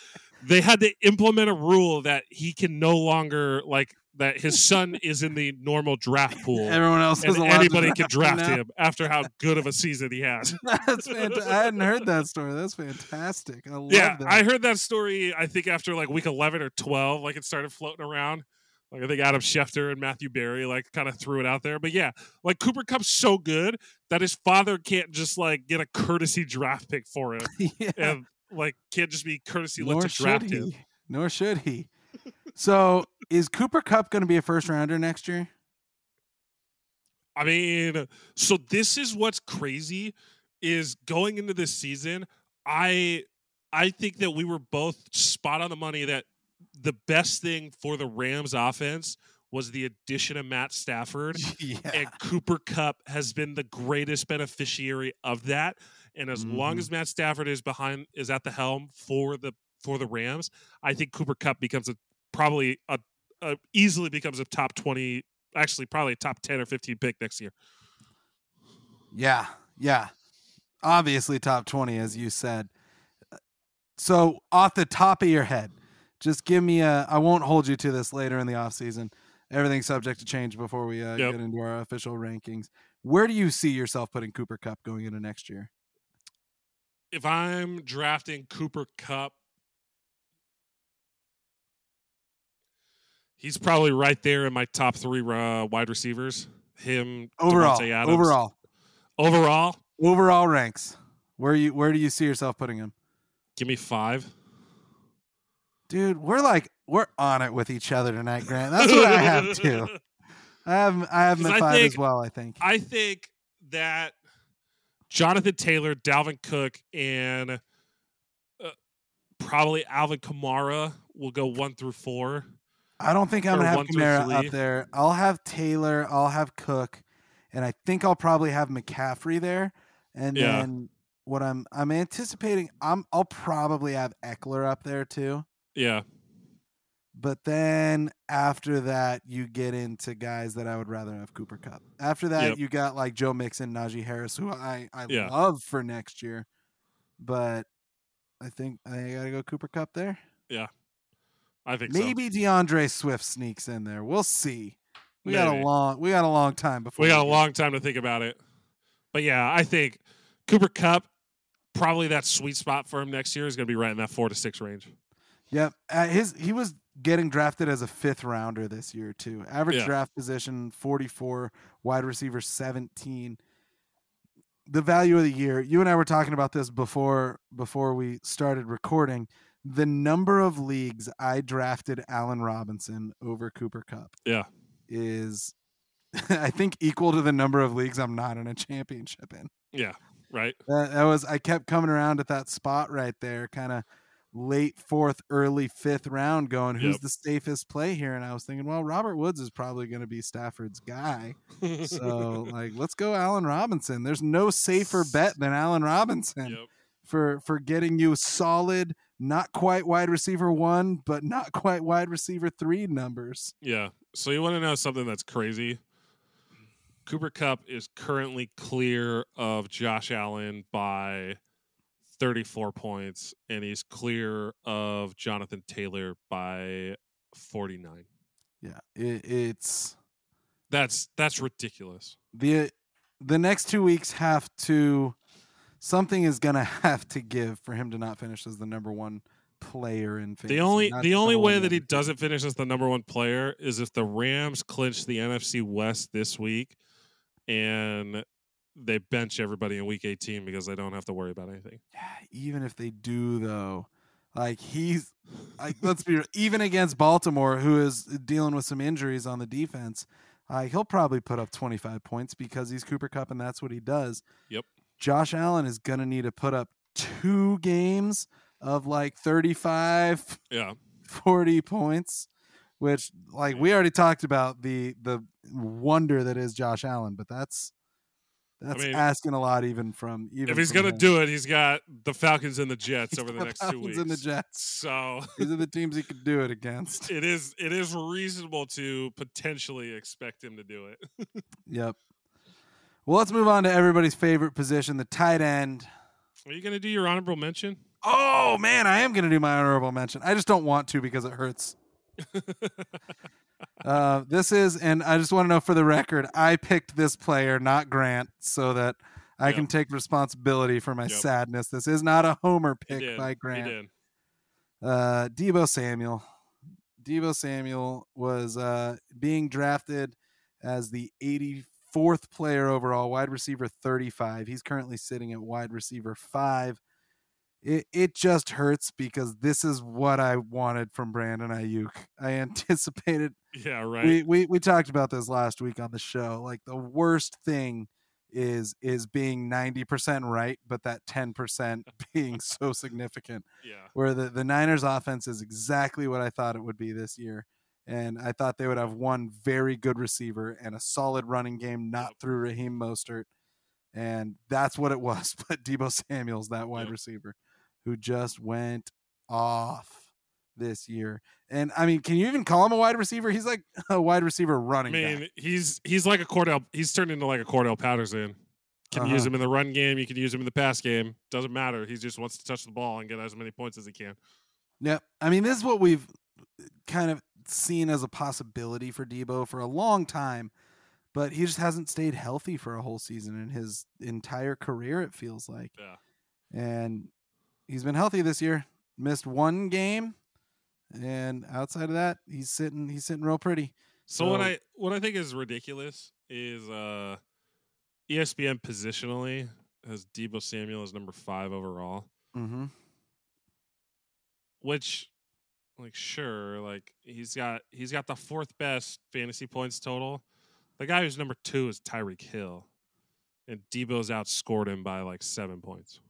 They had to implement a rule that he can no longer like that his son is in the normal draft pool. Everyone else And anybody can draft now. him after how good of a season he has. That's fantastic. I hadn't heard that story. That's fantastic. I love yeah, that. I heard that story. I think after like week eleven or twelve, like it started floating around. Like I think Adam Schefter and Matthew Berry like kind of threw it out there. But yeah, like Cooper Kupp's so good that his father can't just like get a courtesy draft pick for him, yeah. and like can't just be courtesy let Nor to draft should him. Nor should he. So, is Cooper Kupp going to be a first rounder next year? I mean, so this is what's crazy is going into this season, I I think that we were both spot on the money that the best thing for the Rams offense was the addition of Matt Stafford yeah. and Cooper Kupp has been the greatest beneficiary of that. And as long Mhm. as Matt Stafford is behind is at the helm for the for the Rams, I think Cooper Kupp becomes a probably a, a easily becomes a top 20 actually probably a top 10 or 15 pick next year. Yeah, yeah. Obviously, top 20, as you said. So, off the top of your head, just give me a. I won't hold you to this later in the offseason. Everything's subject to change before we uh, Yep. get into our official rankings. Where do you see yourself putting Cooper Kupp going into next year? If I'm drafting Cooper Kupp, he's probably right there in my top three uh, wide receivers. Him, Overall, Adams. overall, overall, overall ranks. Where you where do you see yourself putting him? give me five. Dude, we're like we're on it with each other tonight, Grant. That's what I have too. I have I have 'Cause five think- as well. I think. I think that Jonathan Taylor, Dalvin Cook, and uh, probably Alvin Kamara will go one through four. I don't think I'm gonna have Kamara up there. I'll have Taylor. I'll have Cook, and I think I'll probably have McCaffrey there. And Yeah. then what I'm I'm anticipating, I'm I'll probably have Ekeler up there too. Yeah, But then after that, you get into guys that I would rather have Cooper Kupp. After that, Yep. you got like Joe Mixon, Najee Harris, who I I Yeah. love for next year. But I think I, think I gotta go Cooper Kupp there. Yeah. I think so. Maybe D'Andre Swift sneaks in there. We'll see. We got a long we got a long time before We got a get- long time to think about it. But yeah, I think Cooper Kupp, probably that sweet spot for him next year is going to be right in that four to six range. Yep. Uh, his he was getting drafted as a fifth rounder this year too. Average Yeah. draft position 44, wide receiver 17. the value of the year. You and I were talking about this before before we started recording. The number of leagues I drafted Allen Robinson over Cooper Kupp Yeah. is I think equal to the number of leagues I'm not in a championship in. Yeah. Right. That, that was I kept coming around at that spot right there, kind of late fourth, early fifth round, going, "Who's Yep. the safest play here?" And I was thinking, well, Robert Woods is probably going to be Stafford's guy, so like, let's go Allen Robinson. There's no safer bet than Allen Robinson yep. for for getting you solid, not quite wide receiver one, but not quite wide receiver three numbers. Yeah. So you want to know something that's crazy? Cooper Kupp is currently clear of Josh Allen by 34 points, and he's clear of Jonathan Taylor by 49. Yeah, it, it's That's that's ridiculous. the the next two weeks have to something is gonna have to give for him to not finish as the number one player in fantasy. The only the only way that he doesn't finish as the number one player is if the Rams clinch the NFC West this week, and they bench everybody in Week 18 because they don't have to worry about anything. Yeah, even if they do though, like he's like let's be real, even against Baltimore, who is dealing with some injuries on the defense, uh, he'll probably put up 25 points because he's Cooper Kupp and that's what he does. Yep. Josh Allen is gonna need to put up two games of like 35, Yeah, 40 points, which like we already talked about the the wonder that is Josh Allen, but that's that's mean, asking a lot even from even if he's gonna him. do it, he's got the Falcons and the Jets over the next two Falcons weeks. and the Jets. So These are the teams he could do it against. it is it is reasonable to potentially expect him to do it. Yep. Well, let's move on to everybody's favorite position, the tight end. Are you gonna do your honorable mention? Oh man, I am going to do my honorable mention. I just don't want to because it hurts. Uh, this is, and I just want to know for the record, I picked this player, not Grant, so that I Yep. can take responsibility for my Yep. sadness. This is not a homer pick by Grant. Uh, Deebo Samuel. Deebo Samuel was uh, being drafted as the 84th player overall, wide receiver 35. He's currently sitting at wide receiver five. It it just hurts because this is what I wanted from Brandon Aiyuk. I anticipated Yeah, right. we, we we talked about this last week on the show. Like the worst thing is is being 90% right, but that 10% being so significant yeah. where the, the Niners offense is exactly what I thought it would be this year. And I thought they would have one very good receiver and a solid running game, not Yep. through Raheem Mostert. And that's what it was. But Deebo Samuel's that wide Yep. receiver who just went off this year. And I mean, can you even call him a wide receiver? He's like a wide receiver running. I mean, back. he's he's like a Cordarrelle. He's turned into like a Cordarrelle Patterson. Can use Uh-huh. him in the run game. You can use him in the pass game. Doesn't matter. He just wants to touch the ball and get as many points as he can. Yep. I mean, this is what we've kind of seen as a possibility for Deebo for a long time, but he just hasn't stayed healthy for a whole season in his entire career, it feels like. Yeah. And he's been healthy this year. Missed one game. And outside of that, he's sitting he's sitting real pretty. So, what I what I think is ridiculous is uh ESPN positionally has Deebo Samuel as number five overall, Mm-hmm. which like sure, like he's got he's got the fourth best fantasy points total. The guy who's number two is Tyreek Hill. And Deebo's outscored him by like seven points.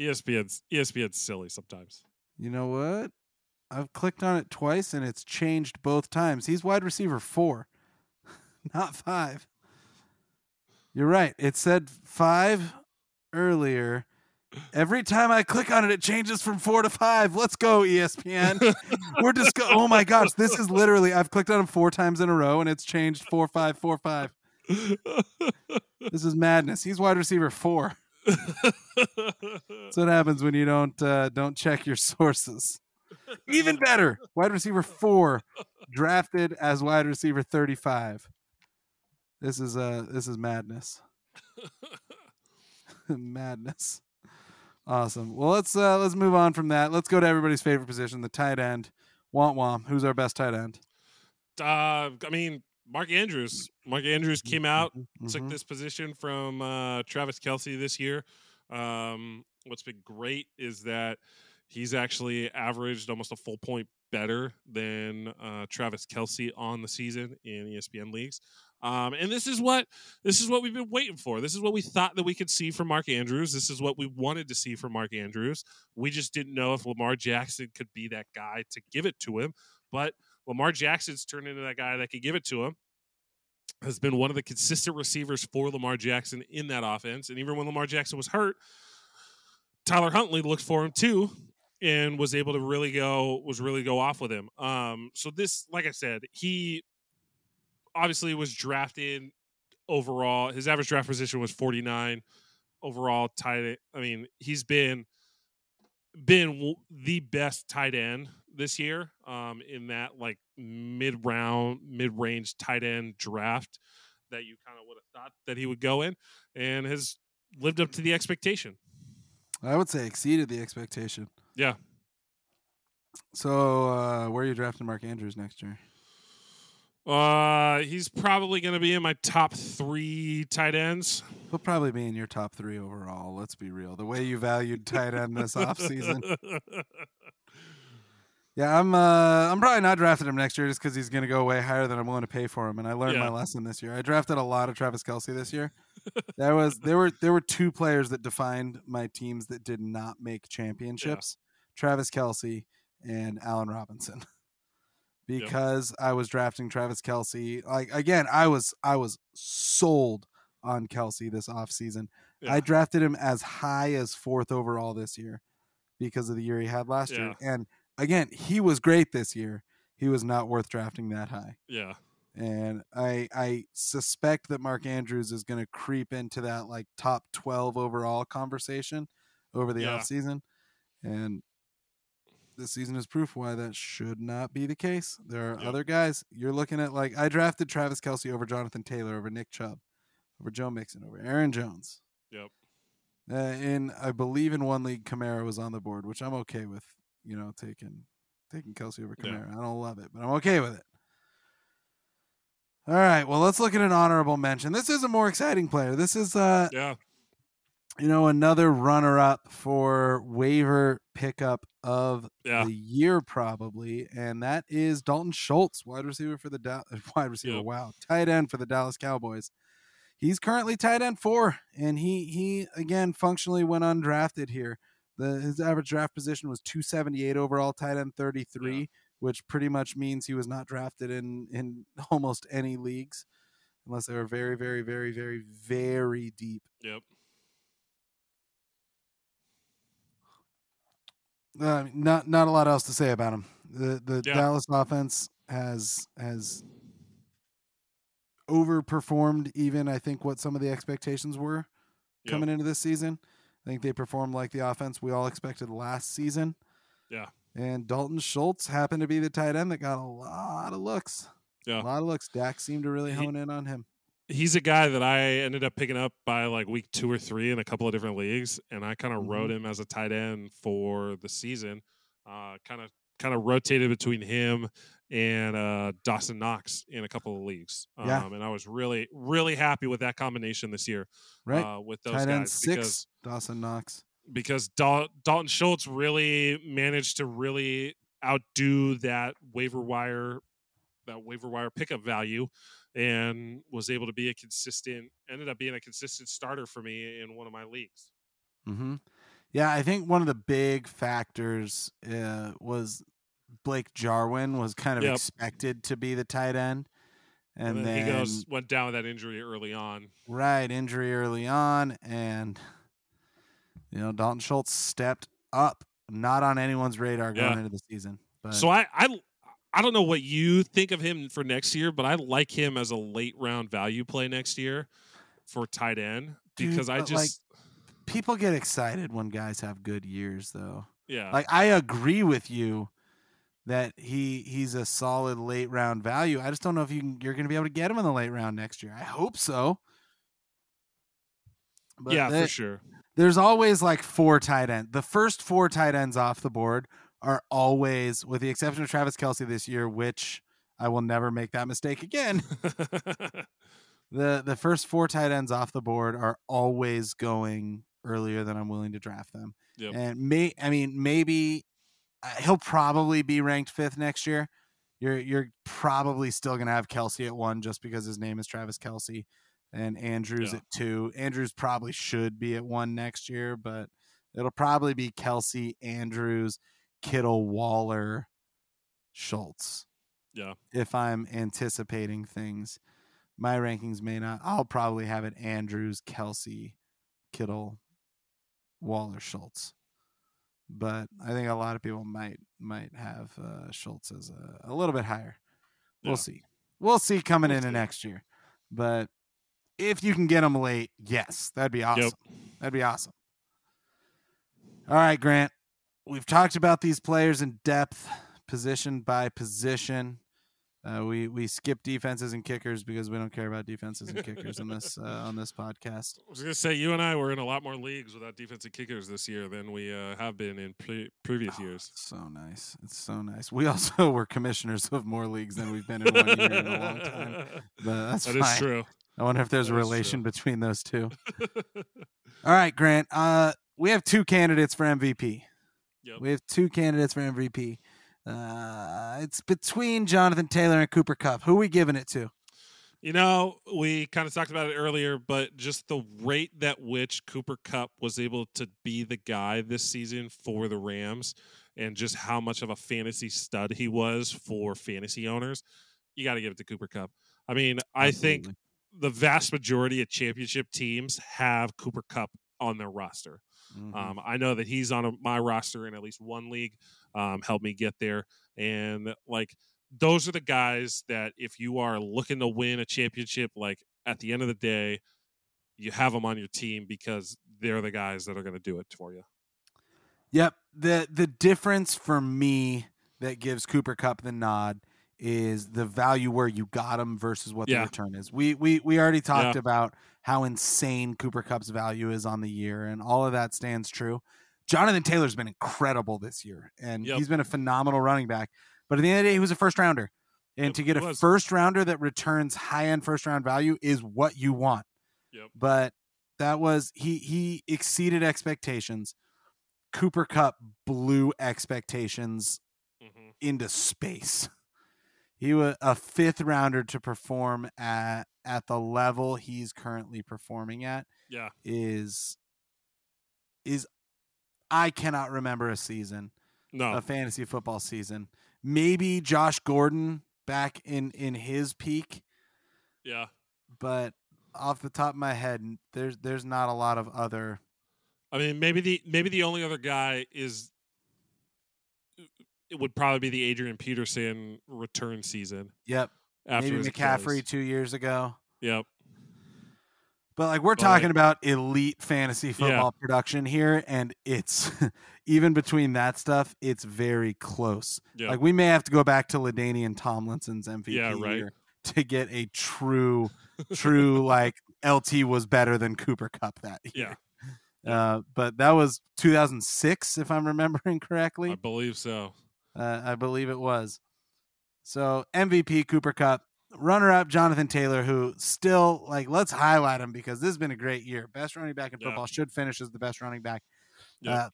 ESPN's ESPN's silly sometimes. You know what? I've clicked on it twice and it's changed both times. He's wide receiver four, not five. You're right. It said five earlier. Every time I click on it, it changes from four to five. Let's go, ESPN. We're just oh my gosh, this is literally I've clicked on him four times in a row and it's changed four five four five. This is madness. He's wide receiver four. That's what happens when you don't uh, don't check your sources. Even better, wide receiver four, drafted as wide receiver thirty-five. This is uh this is madness. madness. Awesome. Well, let's uh let's move on from that. Let's go to everybody's favorite position, the tight end. Womp womp. Who's our best tight end? Uh, I mean, Mark Andrews. Mark Andrews came out, took Mhm. this position from uh, Travis Kelce this year. Um, what's been great is that he's actually averaged almost a full point better than uh, Travis Kelce on the season in ESPN leagues. Um, and this is what this is what we've been waiting for. This is what we thought that we could see from Mark Andrews. This is what we wanted to see from Mark Andrews. We just didn't know if Lamar Jackson could be that guy to give it to him. But Lamar Jackson's turned into that guy that could give it to him. Has been one of the consistent receivers for Lamar Jackson in that offense. And even when Lamar Jackson was hurt, Tyler Huntley looked for him too and was able to really go was really go off with him. Um, so this, like I said, he obviously was drafted overall. His average draft position was 49 overall tight. end. I mean, he's been been the best tight end this year um, in that like mid round, mid range tight end draft that you kind of would have thought that he would go in, and has lived up to the expectation. I would say exceeded the expectation. Yeah. So, uh, where are you drafting Mark Andrews next year? Uh, he's probably going to be in my top three tight ends. He'll probably be in your top three overall. Let's be real. The way you valued tight end this offseason. Yeah, I'm. Uh, I'm probably not drafting him next year just because he's going to go way higher than I'm willing to pay for him. And I learned my lesson this year. I drafted a lot of Travis Kelce this year. there was there were there were two players that defined my teams that did not make championships: Travis Kelce and Allen Robinson. because I was drafting Travis Kelce. Like again, I was I was sold on Kelce this offseason. Yeah. I drafted him as high as fourth overall this year because of the year he had last year. And again, he was great this year. He was not worth drafting that high. yeah, And I I suspect that Mark Andrews is going to creep into that like top 12 overall conversation over the Yeah. offseason. And this season is proof why that should not be the case. There are Yep. other guys. You're looking at like I drafted Travis Kelce over Jonathan Taylor, over Nick Chubb, over Joe Mixon, over Aaron Jones. Yep. Uh, in I believe in one league, Kamara was on the board, which I'm okay with. You know, taking taking Kelce over Yeah. I don't love it, but I'm okay with it. All right, well, let's look at an honorable mention. This is a more exciting player. This is uh yeah, you know, another runner up for waiver pickup of yeah, the year, probably, and that is Dalton Schultz, wide receiver for the da- wide receiver. Yep. Wow, tight end for the Dallas Cowboys. He's currently tight end four, and he he again functionally went undrafted here. The his average draft position was 278 overall, tight end 33, which pretty much means he was not drafted in in almost any leagues, unless they were very, very, very, very, very deep. yep, Uh, not not a lot else to say about him. The the Yeah. Dallas offense has has overperformed even I think what some of the expectations were Yep. coming into this season. I think they performed like the offense we all expected last season. Yeah. And Dalton Schultz happened to be the tight end that got a lot of looks. Yeah. A lot of looks. Dak seemed to really He- hone in on him. he's a guy that I ended up picking up by like week two or three in a couple of different leagues, and I kind of Mm-hmm. rode him as a tight end for the season. Uh, kind of kind of rotated between him and uh, Dawson Knox in a couple of leagues. Um, Yeah. and I was really really happy with that combination this year. Right. Uh, with those tight end guys six, because Dawson Knox. because Dal- Dalton Schultz really managed to really outdo that waiver wire that waiver wire pickup value and was able to be a consistent ended up being a consistent starter for me in one of my leagues. hmm Yeah, I think one of the big factors uh, was Blake Jarwin was kind of Yep. expected to be the tight end, and, And, then, then he goes went down with that injury early on. right injury early on, and you know Dalton Schultz stepped up, not on anyone's radar going Yeah. into the season. But So I, I I don't know what you think of him for next year, but I like him as a late round value play next year for tight end Dude, because I but, like, just people get excited when guys have good years, though. yeah Like I agree with you that he he's a solid late round value. I just don't know if you can, you're going to be able to get him in the late round next year. I hope so. But yeah the- for sure. there's always like four tight end. The first four tight ends off the board are always, with the exception of Travis Kelce this year, which I will never make that mistake again. the The first four tight ends off the board are always going earlier than I'm willing to draft them. Yep. And may I mean maybe he'll probably be ranked fifth next year. You're you're probably still gonna have Kelce at one just because his name is Travis Kelce, and Andrews Yeah. at two. Andrews probably should be at one next year, but it'll probably be Kelce, Andrews, Kittle, Waller, Schultz. Yeah. If I'm anticipating things, my rankings may not. I'll probably have it Andrews, Kelce, Kittle, Waller, Schultz. But I think a lot of people might might have uh, Schultz as a, a little bit higher. We'll Yeah. see. We'll see coming We'll into see. next year. But if you can get them late, yes, that'd be awesome. That'd be awesome. All right, Grant. We've talked about these players in depth, position by position. Uh, we we skip defenses and kickers because we don't care about defenses and kickers in this uh, on this podcast. I was gonna say you and I were in a lot more leagues without defensive kickers this year than we uh, have been in pre- previous Oh, years. so nice. It's so nice. We also were commissioners of more leagues than we've been in one year in a long time. But that's That is fine. true. I wonder if there's a That is true. relation between those two. All right, Grant. Uh, we have two candidates for MVP. Yep. We have two candidates for MVP. Uh, it's between Jonathan Taylor and Cooper Kupp. Who we giving it to? You know, we kind of talked about it earlier, but just the rate that which Cooper Kupp was able to be the guy this season for the Rams and just how much of a fantasy stud he was for fantasy owners, you got to give it to Cooper Kupp. I mean, I think the vast majority of championship teams have Cooper Kupp on their roster. Mhm. Um, I know that he's on a, my roster in at least one league. Um, helped me get there, and like those are the guys that if you are looking to win a championship, like at the end of the day, you have them on your team because they're the guys that are going to do it for you. Yep. The the difference for me that gives Cooper Kupp the nod is the value where you got him versus what the Yeah. return is. We we we already talked Yeah. about how insane Cooper Kupp's value is on the year, and all of that stands true. Jonathan Taylor's been incredible this year, and Yep. he's been a phenomenal running back. But at the end of the day, he was a first rounder. And Yep, to get a first rounder that returns high end first round value is what you want. Yep. But that was he he exceeded expectations. Cooper Kupp blew expectations hmm into space. He was a fifth rounder to perform at at the level he's currently performing at Yeah, is is I cannot remember a season, no, a fantasy football season. Maybe Josh Gordon back in in his peak, yeah, but off the top of my head, there's there's not a lot of other. I mean, maybe the maybe the only other guy is it would probably be the Adrian Peterson return season. Yep, after maybe McCaffrey Achilles. two years ago. Yep. But like we're But- talking about elite fantasy Yeah. football production here, and it's even between that stuff, it's very close. Yeah. Like we may have to go back to LaDainian Tomlinson's MVP Yeah, right. year to get a true, true like LT was better than Cooper Kupp that year. Uh, but that was 2006, if I'm remembering correctly. I believe so. Uh, I believe it was. So MVP Cooper Kupp, runner up Jonathan Taylor, who still like let's highlight him because this has been a great year. Best running back in Yeah. football should finish as the best running back. Yep. Uh,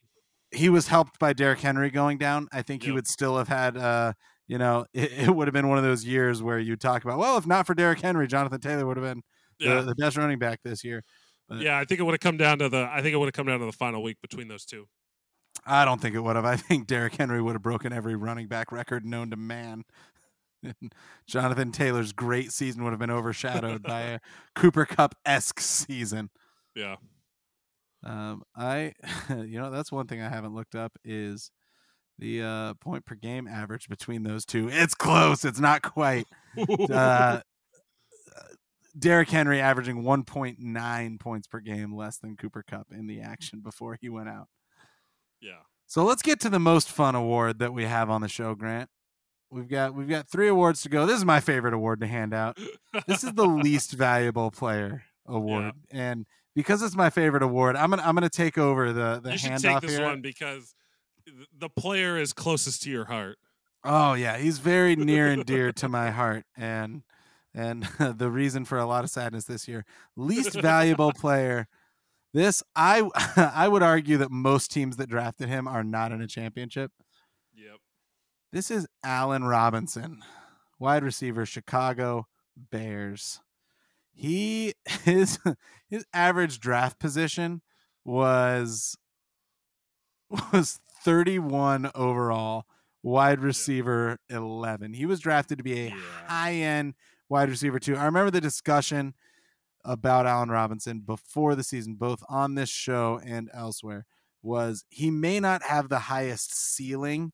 he was helped by Derrick Henry going down. I think he would still have had. Uh, you know, it, it would have been one of those years where you talk about, well, if not for Derrick Henry, Jonathan Taylor would have been Yeah. the, the best running back this year. but- yeah, I think it would have come down to the I think it would have come down to the final week between those two. I don't think it would have. I think Derrick Henry would have broken every running back record known to man. Jonathan Taylor's great season would have been overshadowed by a Cooper Kupp esque season. Yeah. Um, I, you know, that's one thing I haven't looked up is the uh, point per game average between those two. It's close. It's not quite. Uh, Derrick Henry averaging 1.9 points per game less than Cooper Kupp in the action before he went out. yeah. So let's get to the most fun award that we have on the show, Grant. We've got we've got three awards to go. This is my favorite award to hand out. This is the least valuable player award, and because it's my favorite award, I'm gonna I'm gonna take over the the you should handoff take this here. one because the player is closest to your heart. Oh yeah, he's very near and dear to my heart, and and the reason for a lot of sadness this year. Least valuable player. This I I would argue that most teams that drafted him are not in a championship. Yep. This is Allen Robinson, wide receiver, Chicago Bears. He his his average draft position was was 31 overall, wide receiver 11. He was drafted to be a Yeah. high end wide receiver too. I remember the discussion about Allen Robinson before the season, both on this show and elsewhere, was he may not have the highest ceiling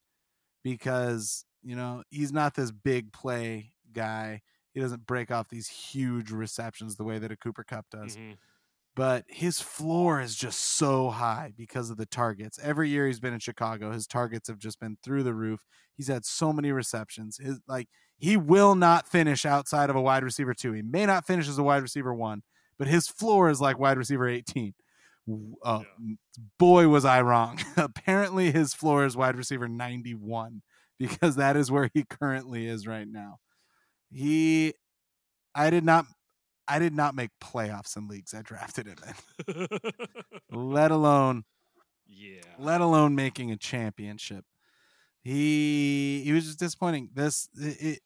because, you know, he's not this big play guy. He doesn't break off these huge receptions the way that a Cooper Kupp does. Mhm. But his floor is just so high because of the targets. Every year he's been in Chicago, his targets have just been through the roof. He's had so many receptions. His like he will not finish outside of a wide receiver two. He may not finish as a wide receiver one, but his floor is like wide receiver 18. Uh, Boy, was I wrong. Apparently, his floor is wide receiver 91 because that is where he currently is right now. He, I did not, I did not make playoffs in leagues I drafted him in, let alone yeah. let alone making a championship. He he was just disappointing. This it-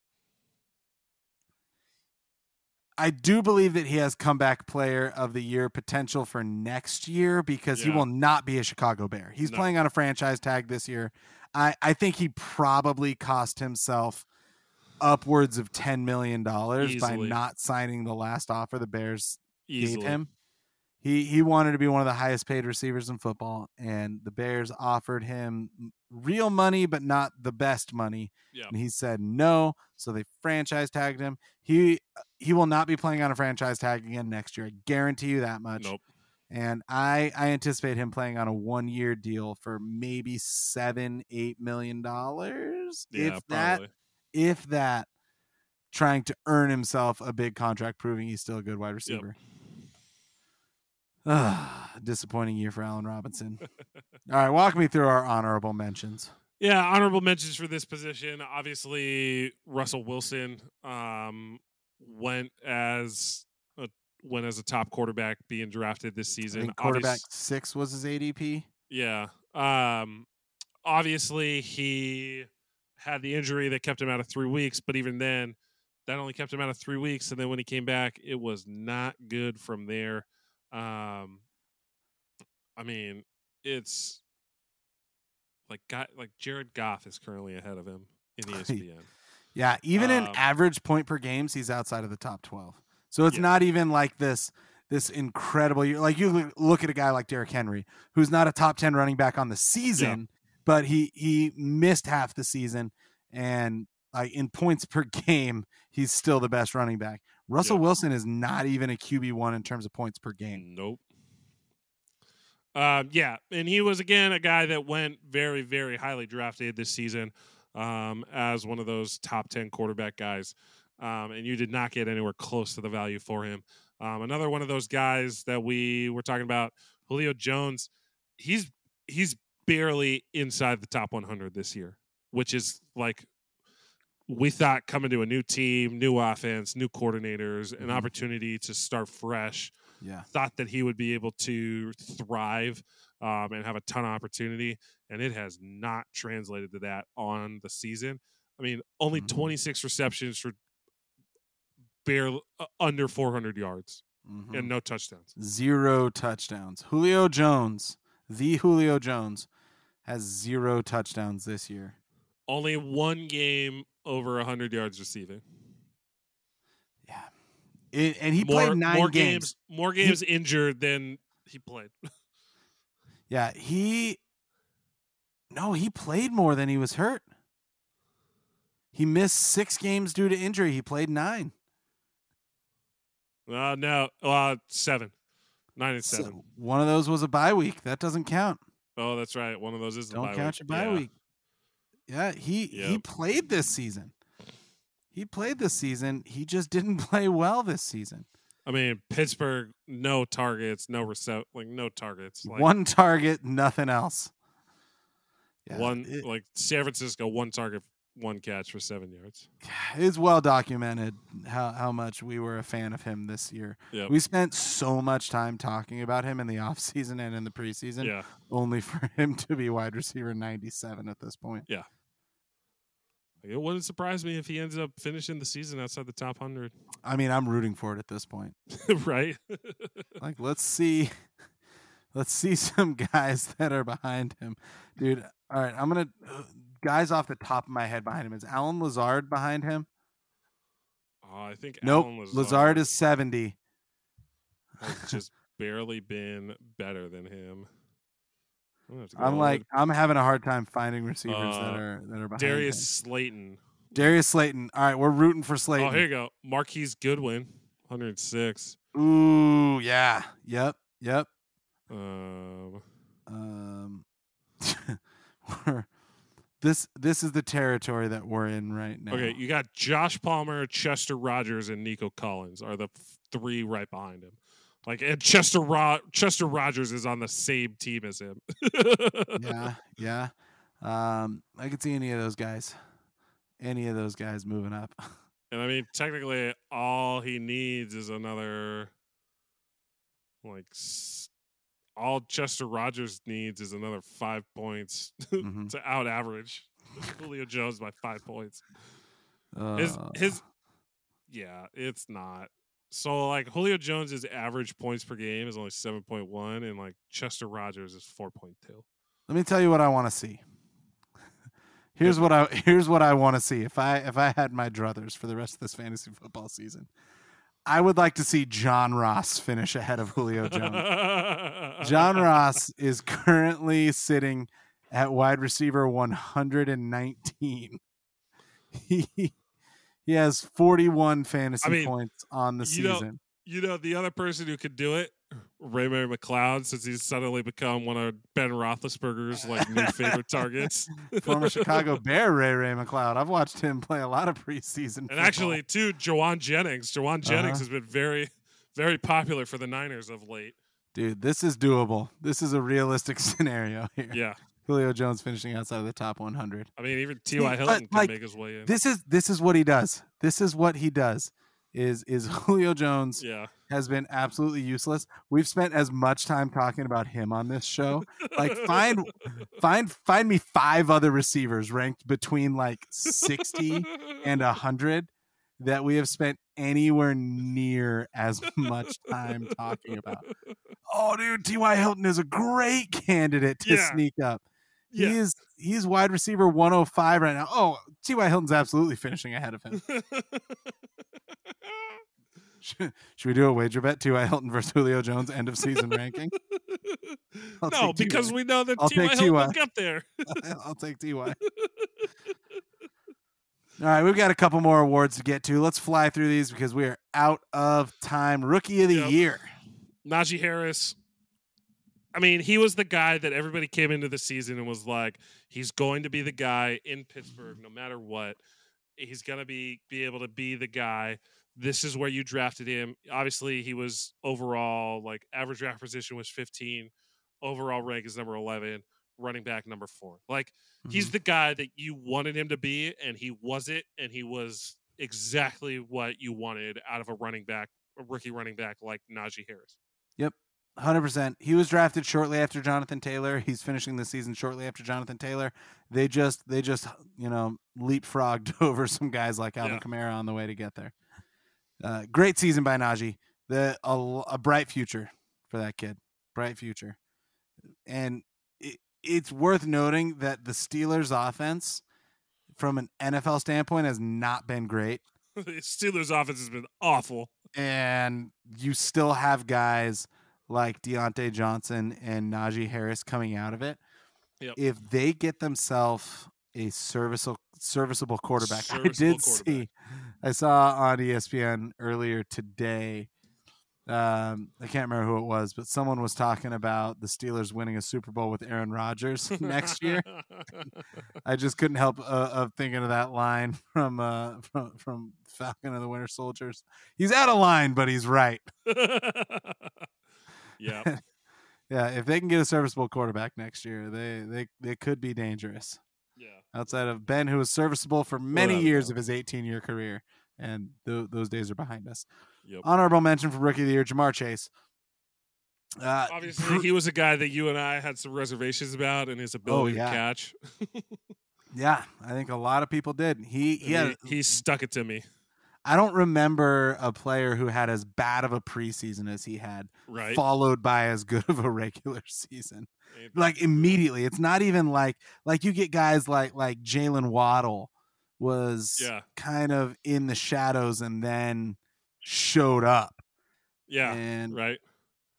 I do believe that he has comeback player of the year potential for next year because he will not be a Chicago Bear. He's No. playing on a franchise tag this year. I, I think he probably cost himself upwards of ten million dollars by not signing the last offer the Bears Easily. gave him. He he wanted to be one of the highest paid receivers in football, and the Bears offered him real money, but not the best money. Yeah. And he said no, so they franchise tagged him. He he will not be playing on a franchise tag again next year. I guarantee you that much. Nope. And I I anticipate him playing on a one year deal for maybe seven eight million dollars, Yeah, if that if that. Trying to earn himself a big contract, proving he's still a good wide receiver. Ah, disappointing year for Allen Robinson. All right, walk me through our honorable mentions. Yeah, honorable mentions for this position. Obviously, Russell Wilson um, went as a, went as a top quarterback being drafted this season. quarterback Obvious- six was his ADP. yeah. Um, obviously, he had the injury that kept him out of three weeks, but even then, that only kept him out of three weeks. And then when he came back, it was not good from there. Um, I mean, it's like got like Jared Goff is currently ahead of him in ESPN. Yeah, even in Um, average point per games, he's outside of the top twelve. So it's Yeah. not even like this this incredible year. Like you look- look at a guy like Derrick Henry, who's not a top ten running back on the season, but he he missed half the season, and in points per game, he's still the best running back. Russell Yeah. Wilson is not even a QB one in terms of points per game. Nope. Um, yeah, and he was again a guy that went very, very highly drafted this season um, as one of those top ten quarterback guys, um, and you did not get anywhere close to the value for him. Um, another one of those guys that we were talking about, Julio Jones. He's he's barely inside the top 100 this year, which is like we thought coming to a new team, new offense, new coordinators, an Mhm. opportunity to start fresh Yeah. thought that he would be able to thrive um, and have a ton of opportunity, and it has not translated to that on the season. I mean, only Mhm. 26 receptions for barely uh, under 400 yards Mhm. and no touchdowns. zero touchdowns. Julio Jones, the Julio Jones, has zero touchdowns this year. Only one game over 100 yards receiving. Yeah, It- and he more, played nine more games. More games injured than he played. Yeah, he. No, he played more than he was hurt. He missed six games due to injury. He played nine. Uh, no, uh, seven, nine and So seven. one of those was a bye week. That doesn't count. oh, that's right. One of those is Don't bye count week. your bye Yeah. week. Yeah, he he played this season. He played this season. He just didn't play well this season. I mean, Pittsburgh, no targets, no recept, like no targets. Like one target, nothing else. Yeah, one, it- like San Francisco, one target, one catch for seven yards. It's well documented how, how much we were a fan of him this year. Yep. We spent so much time talking about him in the offseason and in the preseason, Yeah. only for him to be wide receiver 97 at this point. Like, it wouldn't surprise me if he ends up finishing the season outside the top 100. I mean, I'm rooting for it at this point. right? Like, let's see. Let's see some guys that are behind him, dude. All right, I'm gonna guys off the top of my head behind him. Is Allen Lazard behind him? Oh, I think Nope. Allen Lazard is 70. has just barely been better than him. I'm, gonna have to go I'm all like, I'm having a hard time finding receivers that Uh, are that are behind Darius him. Slayton. Darius Slayton. All right, we're rooting for Slayton. Oh, here you go. Marquise Goodwin, 106. Ooh, yeah. Yep. Yep. Um, Um, we're, this this is the territory that we're in right now. Okay, you got Josh Palmer, Chester Rogers, and Nico Collins are the three right behind him. Like, and Chester Ro- Chester Rogers is on the same team as him. yeah, yeah. Um, I could see any of those guys, any of those guys moving up. And I mean, technically, all he needs is another, like, all Chester Rogers needs is another five points Mhm. to out average Julio Jones by five points. His Uh, his yeah, it's not. So like Julio Jones's average points per game is only seven point one, and like Chester Rogers is four point two. let me tell you what I want to see. Here's what I here's what I want to see. If I if I had my druthers for the rest of this fantasy football season, I would like to see John Ross finish ahead of Julio Jones. John Ross is currently sitting at wide receiver 119. He he has 41 fantasy I mean, points on the you know- season. You know the other person who could do it, Raymond McCloud, since he's suddenly become one of Ben Roethlisberger's like new favorite targets. Former Chicago Bear Ray Ray McCloud. I've watched him play a lot of preseason. And football. actually, too, Jauan Jennings. Jauan Jennings Uh-huh. has been very, very popular for the Niners of late. dude, this is doable. This is a realistic scenario here. Yeah, Julio Jones finishing outside of the top 100. I mean, even T.Y. but, uh, Hilton can like, make his way in. This is this is what he does. This is what he does. Is is Julio Jones yeah, has been absolutely useless. We've spent as much time talking about him on this show. Like find find find me five other receivers ranked between like 60 and 100 that we have spent anywhere near as much time talking about. Oh dude, TY Hilton is a great candidate to Yeah. sneak up. Yeah. He is he's wide receiver 105 right now. Oh, T.Y. Hilton's absolutely finishing ahead of him. Should, should we do a wager bet? T.Y. Hilton versus Julio Jones end of season ranking? I'll no, because we know that I'll T.Y. Hilton will T.Y. get there. I'll take T.Y. All right, we've got a couple more awards to get to. Let's fly through these because we are out of time. Rookie of the Yep. year. Najee Harris. I mean, he was the guy that everybody came into the season and was like, he's going to be the guy in Pittsburgh no matter what. He's going to be be able to be the guy. This is where you drafted him. Obviously, he was overall like average draft position was 15. Overall rank is number 11. Running back number 4. Like he's mm-hmm. the guy that you wanted him to be and he was it and he was exactly what you wanted out of a running back, a rookie running back like Najee Harris. Hundred percent. He was drafted shortly after Jonathan Taylor. He's finishing the season shortly after Jonathan Taylor. They just they just you know leapfrogged over some guys like Alvin Yeah. Kamara on the way to get there. Uh, great season by Najee. The a, a bright future for that kid. Bright future. And it, it's worth noting that the Steelers' offense, from an NFL standpoint, has not been great. the Steelers' offense has been awful. and you still have guys like Diontae Johnson and Najee Harris coming out of it. Yep. If they get themselves a serviceable serviceable quarterback, I did quarterback. see, I saw on ESPN earlier today. Um, I can't remember who it was, but someone was talking about the Steelers winning a Super Bowl with Aaron Rodgers next year. I just couldn't help uh, of thinking of that line from uh, from from Falcon and the Winter Soldiers. He's out of line, but he's right. Yeah. Yeah, if they can get a serviceable quarterback next year, they they they could be dangerous. Yeah. outside of Ben, who was serviceable for many years of his 18 year career. And th- those days are behind us. Yep. Honorable mention for Rookie of the Year, Ja'Marr Chase. Uh, Obviously, he was a guy that you and I had some reservations about and his ability Oh, yeah. to catch. yeah, I think a lot of people did. He, he, had, he, he stuck it to me. I don't remember a player who had as bad of a preseason as he had, Right. followed by as good of a regular season. Like immediately. It's not even like like you get guys like like Jaylen Waddle was Yeah. kind of in the shadows and then showed up. Yeah. and Right.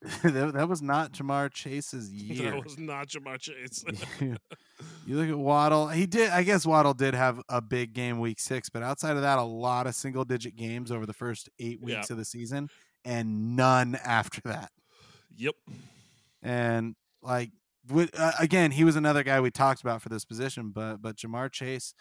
that, that was not Ja'Marr Chase's year. That was not Ja'Marr Chase. you look at Waddle. He did. I guess Waddle did have a big game week six, but outside of that, a lot of single digit games over the first eight Yeah. weeks of the season, and none after that. yep. and like uh, again, he was another guy we talked about for this position, but but Ja'Marr Chase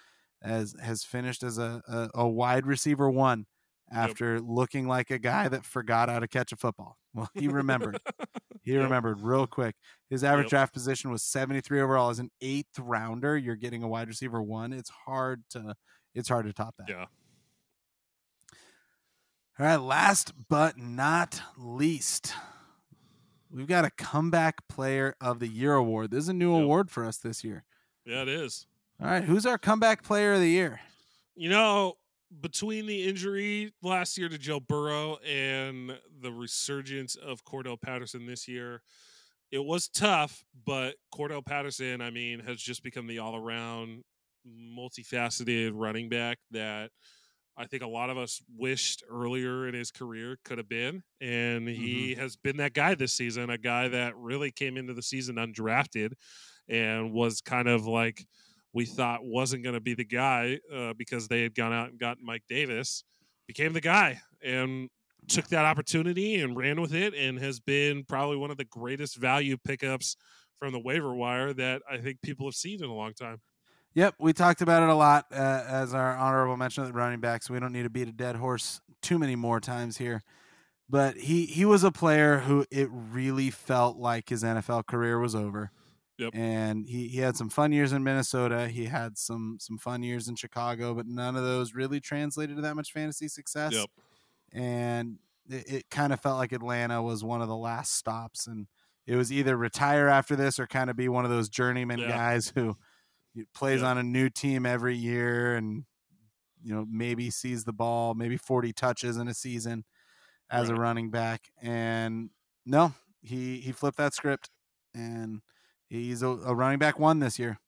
has has finished as a a, a wide receiver one after looking like a guy that forgot how to catch a football. Well, he remembered. he Yep. remembered real quick. His average Yep. draft position was 73 overall as an eighth rounder. You're getting a wide receiver one. It's hard to it's hard to top that. Yeah. All right, last but not least, we've got a comeback player of the year award. This is a new Yep. award for us this year. Yeah, it is. All right, who's our comeback player of the year? You know, between the injury last year to Joe Burrow and the resurgence of Cordarrelle Patterson this year, it was tough, but Cordarrelle Patterson, I mean, has just become the all around multifaceted running back that I think a lot of us wished earlier in his career could have been. And he mm-hmm. has been that guy this season, a guy that really came into the season undrafted and was kind of like we thought wasn't going to be the guy uh, because they had gone out and gotten Mike Davis, became the guy and took that opportunity and ran with it and has been probably one of the greatest value pickups from the waiver wire that I think people have seen in a long time. Yep, we talked about it a lot uh, as our honorable mention of the running backs. We don't need to beat a dead horse too many more times here. But he he was a player who it really felt like his NFL career was over. Yep. And he, he had some fun years in Minnesota. He had some some fun years in Chicago, but none of those really translated to that much fantasy success. Yep. And it, it kind of felt like Atlanta was one of the last stops. And it was either retire after this or kind of be one of those journeyman Yeah. guys who plays Yeah. on a new team every year and you know maybe sees the ball maybe 40 touches in a season as a running back and no he he flipped that script and he's a, a running back one this year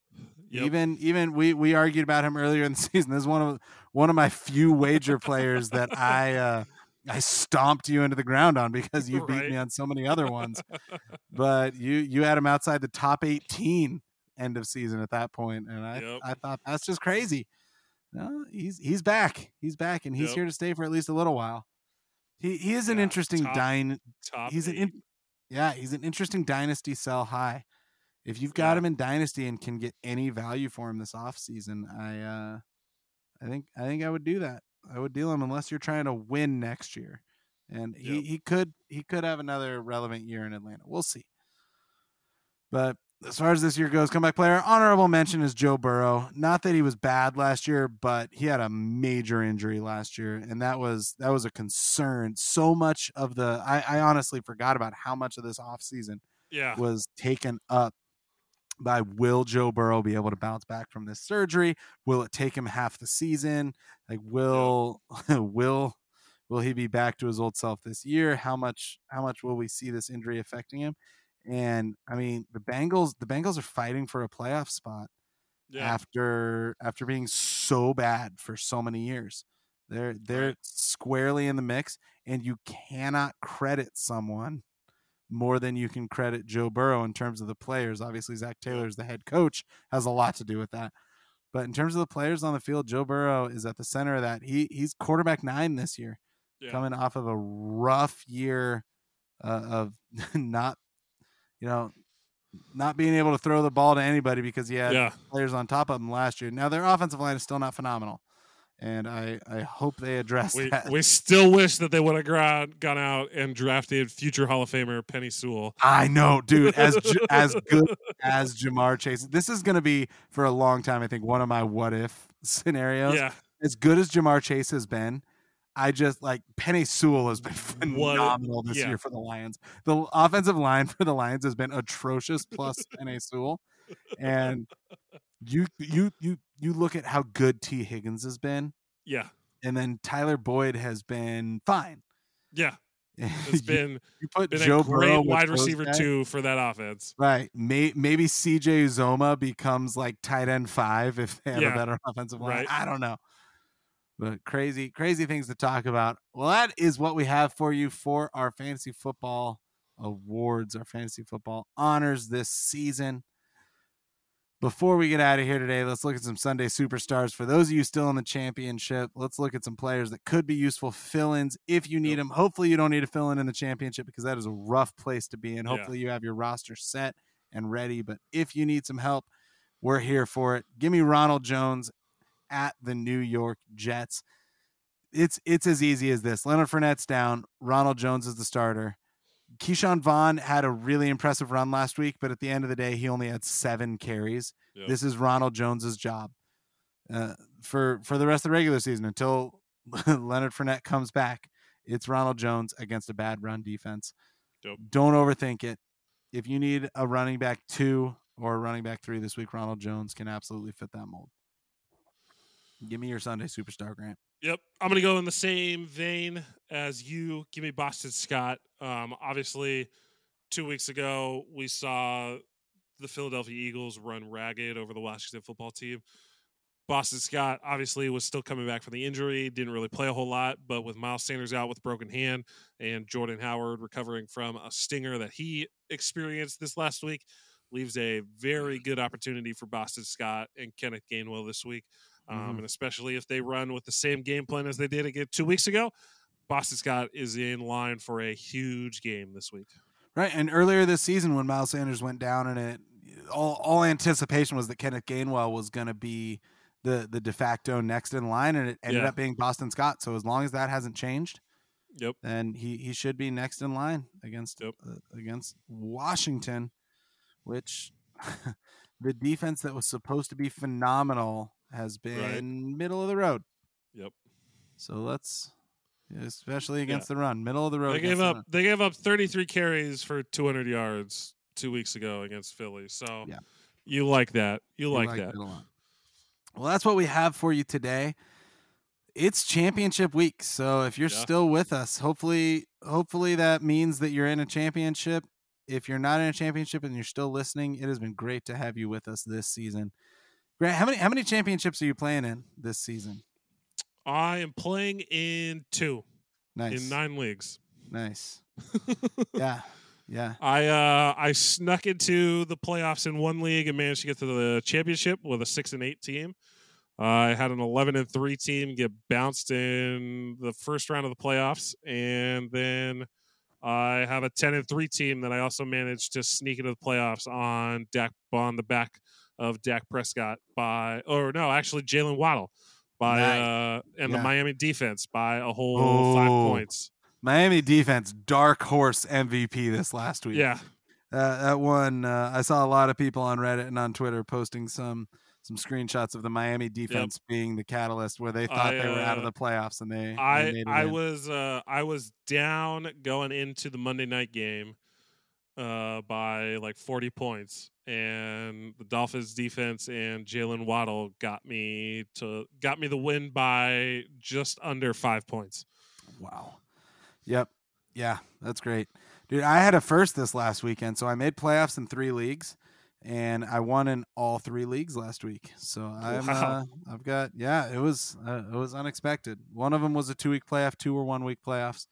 Yep. even even we we argued about him earlier in the season this is one of one of my few wager players that i uh I stomped you into the ground on because you beat Right. me on so many other ones. but you you had him outside the top 18 end of season at that point, and I Yep. I thought that's just crazy. No, he's he's back. He's back, and he's Yep. here to stay for at least a little while. He he is an interesting top. Top He's an in, yeah, he's an interesting dynasty sell high. If you've got him in dynasty and can get any value for him this offseason, I uh I think I think I would do that. I would deal him unless you're trying to win next year. And he, Yep. he could he could have another relevant year in Atlanta. We'll see. But as far as this year goes, comeback player, honorable mention is Joe Burrow. Not that he was bad last year, but he had a major injury last year, and that was that was a concern. So much of the I, I honestly forgot about how much of this offseason yeah. was taken up by will Joe Burrow be able to bounce back from this surgery? Will it take him half the season? Like will will will he be back to his old self this year? How much how much will we see this injury affecting him? And I mean, the Bengals the Bengals are fighting for a playoff spot Yeah. after after being so bad for so many years. They're they're squarely in the mix, and you cannot credit someone more than you can credit Joe Burrow in terms of the players. Obviously, Zac Taylor's the head coach has a lot to do with that. But in terms of the players on the field, Joe Burrow is at the center of that. He he's quarterback nine this year, yeah. coming off of a rough year uh, of not, you know, not being able to throw the ball to anybody because he had yeah. players on top of him last year. Now their offensive line is still not phenomenal, and I I hope they address We, that. we still wish that they would have gone, gone out and drafted future Hall of Famer Penei Sewell. I know, dude. As as good as Ja'Marr Chase, this is going to be for a long time. I think one of my what if scenarios. Yeah, As good as Ja'Marr Chase has been, I just like Penei Sewell has been What- phenomenal this yeah. year for the Lions. The offensive line for the Lions has been atrocious. Plus Penei Sewell, and you you you you look at how good Tee Higgins has been, yeah, and then Tyler Boyd has been fine. yeah. It's been you put been Joe a great Burrow wide receiver too for that offense. Right. May, maybe CJ Uzomah becomes like tight end five if they have Yeah. a better offensive line. Right. I don't know. But crazy, crazy things to talk about. Well, that is what we have for you for our fantasy football awards, our fantasy football honors this season. Before we get out of here today, let's look at some Sunday superstars. For those of you still in the championship, let's look at some players that could be useful fill ins if you need them. Hopefully, you don't need to fill in in the championship because that is a rough place to be in. Yeah. Hopefully, you have your roster set and ready. But if you need some help, we're here for it. Give me Ronald Jones at the New York Jets. It's it's as easy as this. Leonard Fournette's down. Ronald Jones is the starter. Ke'Shawn Vaughn had a really impressive run last week, but at the end of the day, he only had seven carries. Yep. This is Ronald Jones's job uh, for for the rest of the regular season until Leonard Fournette comes back. It's Ronald Jones against a bad run defense. Yep. Don't overthink it. If you need a running back two or a running back three this week, Ronald Jones can absolutely fit that mold. Give me your Sunday superstar, Grant. Yep, I'm gonna go in the same vein as you. Give me Boston Scott. Um, obviously, two weeks ago we saw the Philadelphia Eagles run ragged over the Washington football team. Boston Scott obviously was still coming back from the injury, didn't really play a whole lot, but with Miles Sanders out with broken hand and Jordan Howard recovering from a stinger that he experienced this last week, leaves a very good opportunity for Boston Scott and Kenneth Gainwell this week. Um, Mhm. and especially if they run with the same game plan as they did again two weeks ago, Boston Scott is in line for a huge game this week. Right, and earlier this season when Miles Sanders went down, and it all all anticipation was that Kenneth Gainwell was going to be the the de facto next in line, and it ended Yeah. up being Boston Scott. So as long as that hasn't changed, Yep. then he he should be next in line against Yep. uh, against Washington, which the defense that was supposed to be phenomenal has been middle of the road. Yep. So let's, especially against the run, middle of the road. They gave up run. they gave up 33 carries for 200 yards two weeks ago against Philly. So Yeah. you like that. You, You like, liked that. it a lot. Well, that's what we have for you today. It's championship week, so if you're Yeah. still with us, hopefully, hopefully that means that you're in a championship. If you're not in a championship and you're still listening, it has been great to have you with us this season. Grant, how many how many championships are you playing in this season? I am playing in two Nice, in nine leagues. nice. yeah, yeah. I uh I snuck into the playoffs in one league and managed to get to the championship with a six and eight team. I had an eleven and three team get bounced in the first round of the playoffs, and then I have a ten and three team that I also managed to sneak into the playoffs on Dak on the back of Dak Prescott by or no, actually Jaylen Waddle by Nice. uh and the Miami defense by a whole five points. Miami defense, dark horse MVP this last week. Yeah. Uh, that one, uh, I saw a lot of people on Reddit and on Twitter posting some some screenshots of the Miami defense being the catalyst where they thought I, they were out of uh, the playoffs and they, they I it I in. was uh I was down going into the Monday night game uh by like 40 points and the Dolphins defense and Jaylen Waddle got me to got me the win by just under 5 points. Wow. Yep. Yeah, that's great. Dude, I had a first this last weekend, so I made playoffs in three leagues and I won in all three leagues last week. So I'm Wow. uh, I've got yeah, it was uh, it was unexpected. One of them was a 2-week playoff, two were 1-week playoffs.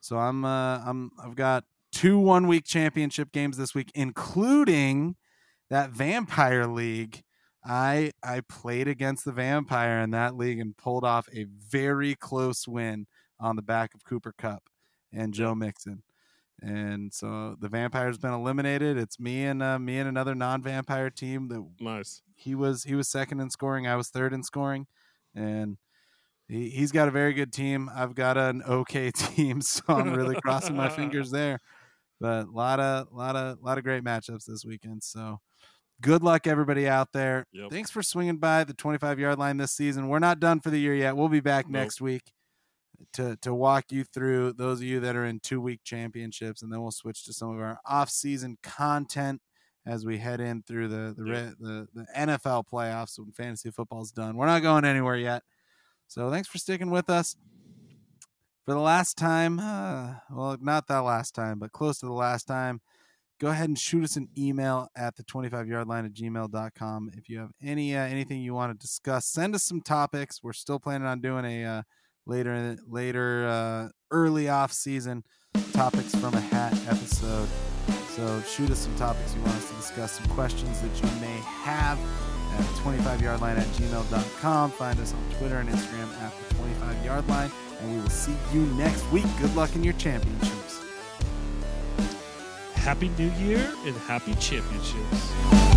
So I'm uh, I'm I've got two 1-week championship games this week including that vampire league. I I played against the vampire in that league and pulled off a very close win on the back of Cooper Kupp and Joe Mixon. And so the vampire's been eliminated. It's me and uh, me and another non-vampire team that Nice. he was he was second in scoring. I was third in scoring, and he, he's got a very good team. I've got an okay team, so I'm really crossing my fingers there. But a lot of lot of lot of great matchups this weekend. So good luck everybody out there. Yep. Thanks for swinging by the 25 yard line this season. We're not done for the year yet. We'll be back Nope. next week to to walk you through those of you that are in two week championships, and then we'll switch to some of our off season content as we head in through the the, Yep. the the NFL playoffs when fantasy football's done. We're not going anywhere yet. So thanks for sticking with us. For the last time, uh, well, not that last time, but close to the last time, go ahead and shoot us an email at the 25 yard line at gmail.com. If you have any uh, anything you want to discuss, send us some topics. We're still planning on doing a uh, later later uh, early off season topics from a hat episode. So shoot us some topics you want us to discuss, some questions that you may have at 25 yard line at gmail.com. Find us on Twitter and Instagram at the 25 yard line. And we will see you next week. Good luck in your championships. Happy New Year and happy championships.